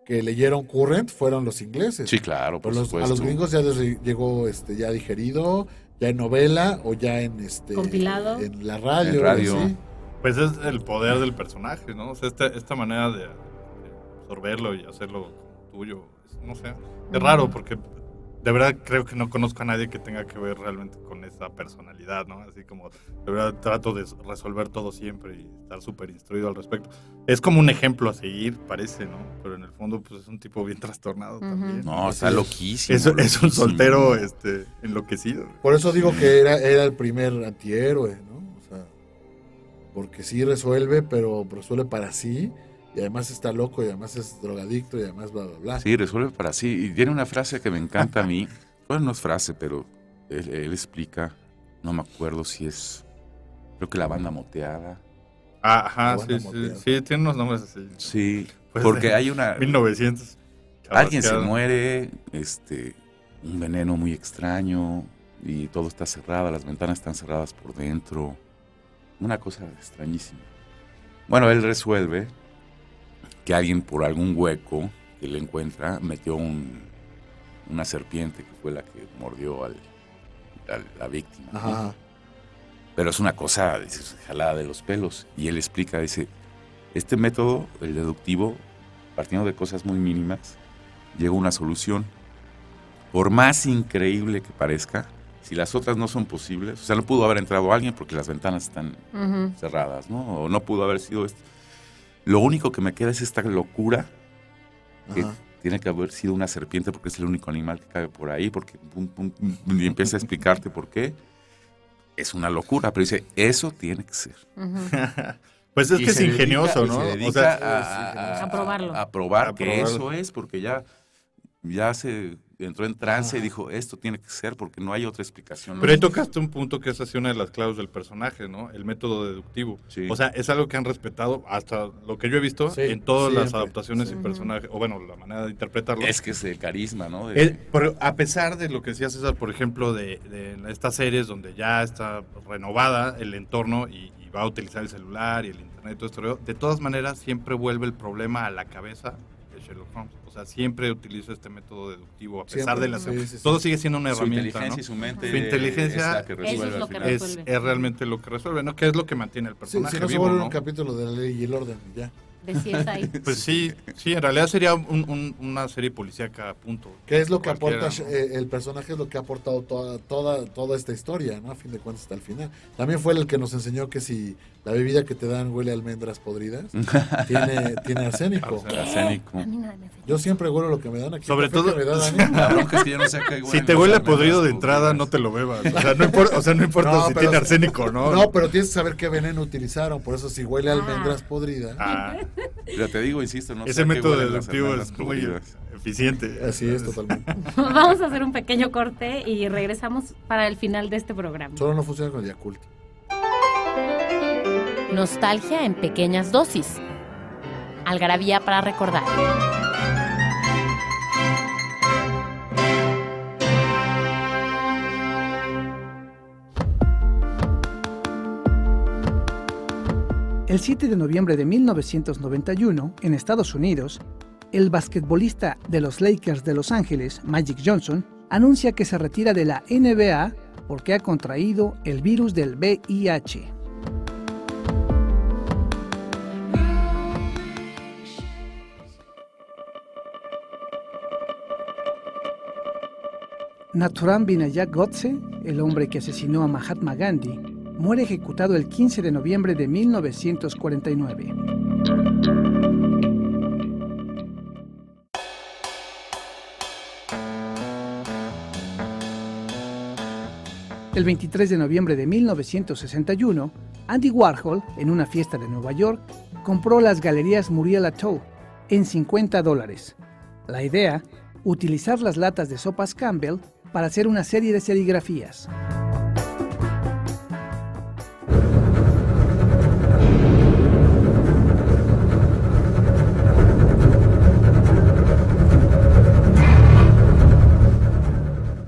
que leyeron Current fueron los ingleses. Sí, claro, por Pero los- a los gringos ya les llegó este, ya digerido, ya en novela o ya en este Compilado. en la radio. En radio. así. Pues es el poder del personaje, ¿no? O sea, esta, esta manera de, absorberlo y hacerlo tuyo, no sé. Es raro porque de verdad creo que no conozco a nadie que tenga que ver realmente con esa personalidad, ¿no? Así como de verdad trato de resolver todo siempre y estar súper instruido al respecto. Es como un ejemplo a seguir, parece, ¿no? Pero en el fondo pues es un tipo bien trastornado también. No, está es. loquísimo. Es, es un soltero este, enloquecido. Por eso digo que era, era el primer antihéroe, ¿no? O sea, porque sí resuelve, pero resuelve para sí. Y además está loco, y además es drogadicto, y además bla, bla, bla. Sí, resuelve para sí. Y tiene una frase que me encanta a mí. [LAUGHS] Bueno, no es frase, pero él, él explica, no me acuerdo si es, creo que la banda moteada. Ajá, sí, banda sí, moteada. sí, tiene unos nombres así. Sí, Pues porque de hay una... 1900. Alguien se muere, este, un veneno muy extraño y todo está cerrado, las ventanas están cerradas por dentro. Una cosa extrañísima. Bueno, él resuelve que alguien por algún hueco que le encuentra metió un- una serpiente que fue la que mordió al, a la víctima. Pero es una cosa dices, jalada de los pelos. Y él explica, dice, este método, el deductivo, partiendo de cosas muy mínimas, llega a una solución. Por más increíble que parezca, si las otras no son posibles, o sea, no pudo haber entrado alguien porque las ventanas están cerradas, ¿no? O no pudo haber sido esto. Lo único que me queda es esta locura que Ajá. tiene que haber sido una serpiente porque es el único animal que cabe por ahí, porque pum, pum, pum, y empieza a explicarte por qué. Es una locura, pero dice, eso tiene que ser. [LAUGHS] Pues es Y que es dedica- ingenioso, y ¿no? se O dedica sea, a, A probarlo. A probar A que probarlo. eso es, porque ya, ya se entró en trance y dijo, esto tiene que ser porque no hay otra explicación. Pero ahí tocaste un punto que es así una de las claves del personaje, ¿no? El método deductivo. Sí. O sea, es algo que han respetado hasta lo que yo he visto Sí, en todas las adaptaciones y personajes, o bueno, la manera de interpretarlo. Es que es el carisma, ¿no? De- El- pero a pesar de lo que decía César, por ejemplo, de, de estas series donde ya está renovada el entorno y, y va a utilizar el celular y el internet y todo esto, de todas maneras siempre vuelve el problema a la cabeza Sherlock Holmes. O sea, siempre utiliza este método deductivo, a pesar Siempre, de las... sí, sí, sí. Todo sigue siendo una su herramienta, inteligencia ¿no? y su mente Su inteligencia es la que Eso resuelve es al lo que final. Es, resuelve. es realmente lo que resuelve, ¿no? Que es lo que mantiene el Sí, personaje si no vivo, ¿no? un capítulo de la ley y el orden, ya. [LAUGHS] Pues sí, sí, en realidad sería un- un- una serie policíaca, punto. ¿Qué es lo que aporta ¿no? eh, el personaje? Es lo que ha aportado toda, toda, toda esta historia, ¿no? A fin de cuentas, hasta el final. También fue el que nos enseñó que si la bebida que te dan huele a almendras podridas, [LAUGHS] tiene, tiene arsénico. Arsénico. Yo siempre huelo lo que me dan aquí. Sobre todo- que me da Dani. La bronca es que yo no sé a qué Si te huele podrido de entrada, no te lo bebas. O sea, no importa, o sea, no importa No, si pero- tiene arsénico, ¿no? No, pero tienes que saber qué veneno utilizaron. Por eso, si huele a Ah. almendras podridas, Ah, Pero te digo, insisto, no sé ese a qué método deductivo es muy eficiente. así es totalmente. [LAUGHS] Vamos a hacer un pequeño corte y regresamos para el final de este programa. Solo no funciona con el Yakult. Nostalgia en pequeñas dosis. Algarabía para recordar. El 7 de noviembre de 1991, en Estados Unidos, el basquetbolista de los Lakers de Los Ángeles, Magic Johnson, anuncia que se retira de la NBA porque ha contraído el virus del VIH. Naturam Vinayak Godse, el hombre que asesinó a Mahatma Gandhi, muere ejecutado el 15 de noviembre de 1949. El 23 de noviembre de 1961, Andy Warhol, en una fiesta de Nueva York, compró las galerías Muriel Atoll en 50 dólares. La idea, utilizar las latas de sopas Campbell para hacer una serie de serigrafías.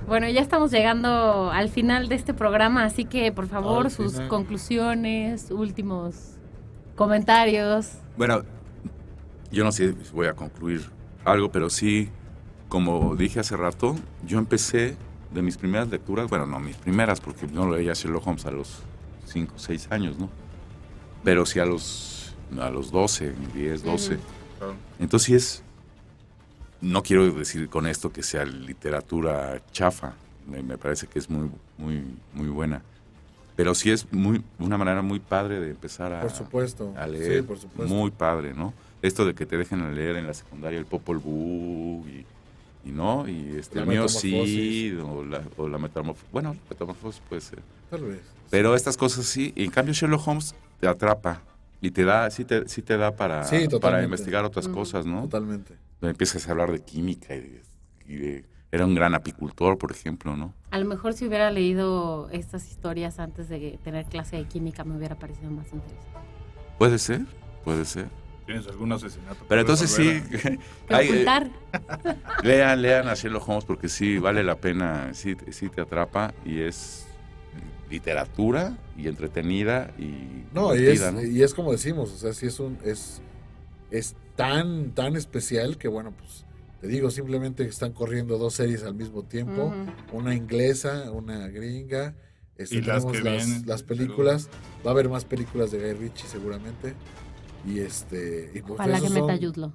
Bueno, ya estamos llegando al final de este programa, así que por favor Al sus final. conclusiones, últimos comentarios. Bueno, yo no sé si voy a concluir algo, pero sí, como dije hace rato, yo empecé de mis primeras lecturas, bueno, no mis primeras, porque no leía Sherlock Holmes a los 5, 6 años, ¿no? Pero sí a los, a los 12, 10, 12. Claro. Entonces sí es, no quiero decir con esto que sea literatura chafa, me, me parece que es muy, muy, muy buena. Pero sí es muy, una manera muy padre de empezar a, Por supuesto. a leer. Sí, por supuesto. Muy padre, ¿no? Esto de que te dejen leer en la secundaria el Popol Vuh y, y no, y este, La el mío sí, o la, o la metamorfosis. Bueno, la metamorfosis puede ser. Tal vez. Pero estas cosas sí, y en cambio Sherlock Holmes te atrapa y te da, sí te, sí te da para, Sí, para investigar otras Mm. cosas, ¿no? Totalmente. Empiezas a hablar de química y de, y de- Era un gran apicultor, por ejemplo, ¿no? A lo mejor si hubiera leído estas historias antes de tener clase de química me hubiera parecido más interesante. Puede ser, puede ser. ¿Tienes algún asesinato? Pero que entonces sí, resolver? Hay, [LAUGHS] [LAUGHS] eh, [LAUGHS] lean, lean a Sherlock Holmes porque sí vale la pena, sí, sí te atrapa y es literatura y entretenida y No, y es, y es como decimos, o sea, sí es un, es, es tan, tan especial que, bueno, pues te digo, simplemente están corriendo dos series al mismo tiempo, Ujú. una inglesa, una gringa. Este, Y las tenemos que las, vienen, las películas. Va a haber más películas de Guy Ritchie seguramente. Y este. Y pues Ojalá que meta Yudlo.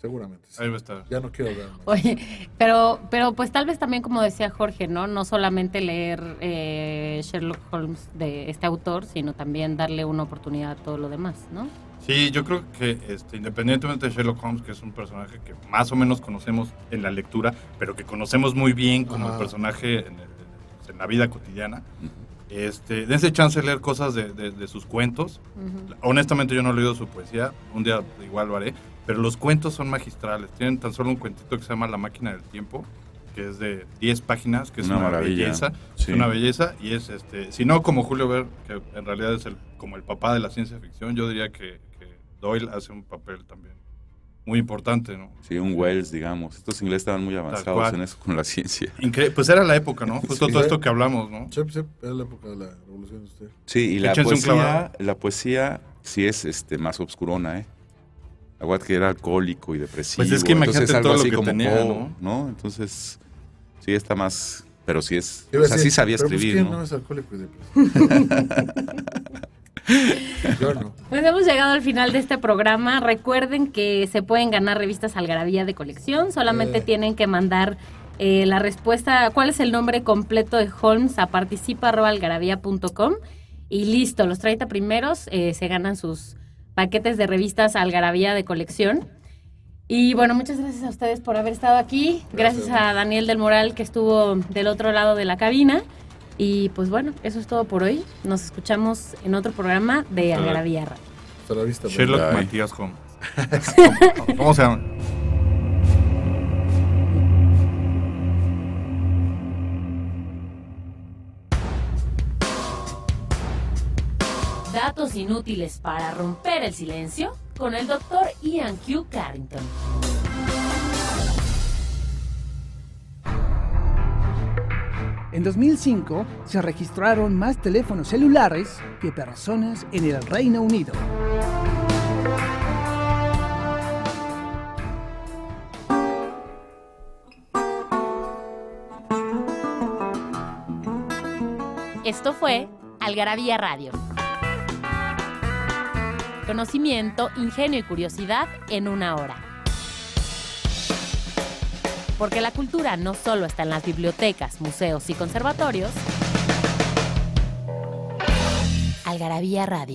Seguramente. sí. Ahí va a estar. Ya no quiero [LAUGHS] más. Oye, pero, pero pues tal vez también como decía Jorge, ¿no? No solamente leer eh, Sherlock Holmes de este autor, sino también darle una oportunidad a todo lo demás, ¿no? Sí, yo creo que este, independientemente de Sherlock Holmes, que es un personaje que más o menos conocemos en la lectura, pero que conocemos muy bien como Ajá. el personaje en, el- en la vida cotidiana, este, dense chance de leer cosas de, de- de sus cuentos. Honestamente yo no he leído su poesía, un día igual lo haré, pero los cuentos son magistrales. Tienen tan solo un cuentito que se llama La máquina del tiempo, que es de 10 páginas, que es Una una, maravilla, belleza, sí. es una belleza y es este, si no como Julio Verne, que en realidad es el, como el papá de la ciencia ficción, yo diría que, que Doyle hace un papel también muy importante, ¿no? Sí, un Wells, digamos. Estos ingleses estaban muy avanzados en eso con la ciencia. Incre- pues era la época, ¿no? Justo Sí. todo esto que hablamos, ¿no? Sí, sí, era la época de la revolución de usted. Sí, y la Échense poesía, la poesía sí es este más obscurona, ¿eh? Aguad que era alcohólico y depresivo. Pues es que imagínate entonces algo todo lo que como tenía, ¿no? Entonces, sí está más, pero sí es, o sea, sí sabía pero pues, escribir, ¿quién ¿no? no es alcohólico y depresivo? [LAUGHS] [LAUGHS] Yo no. Pues hemos llegado al final de este programa. Recuerden que se pueden ganar revistas Algarabía de colección. Solamente Eh. tienen que mandar eh, la respuesta, cuál es el nombre completo de Holmes a participa.algarabía.com y listo, los 30 primeros eh, se ganan sus paquetes de revistas Algarabía de colección. Y bueno, muchas gracias a ustedes por haber estado aquí. Gracias, Gracias. a Daniel del Moral que estuvo del otro lado de la cabina. Y pues bueno, eso es todo por hoy. Nos escuchamos en otro programa de. Algarabía Radio. Hasta la vista. Sherlock Bye. Matías Holmes. [LAUGHS] ¿Cómo se llama? Datos inútiles para romper el silencio con el doctor Ian Q. Carrington. En 2005 se registraron más teléfonos celulares que personas en el Reino Unido. Esto fue Algarabía Radio. Conocimiento, ingenio y curiosidad en una hora. Porque la cultura no solo está en las bibliotecas, museos y conservatorios. Algarabía Radio.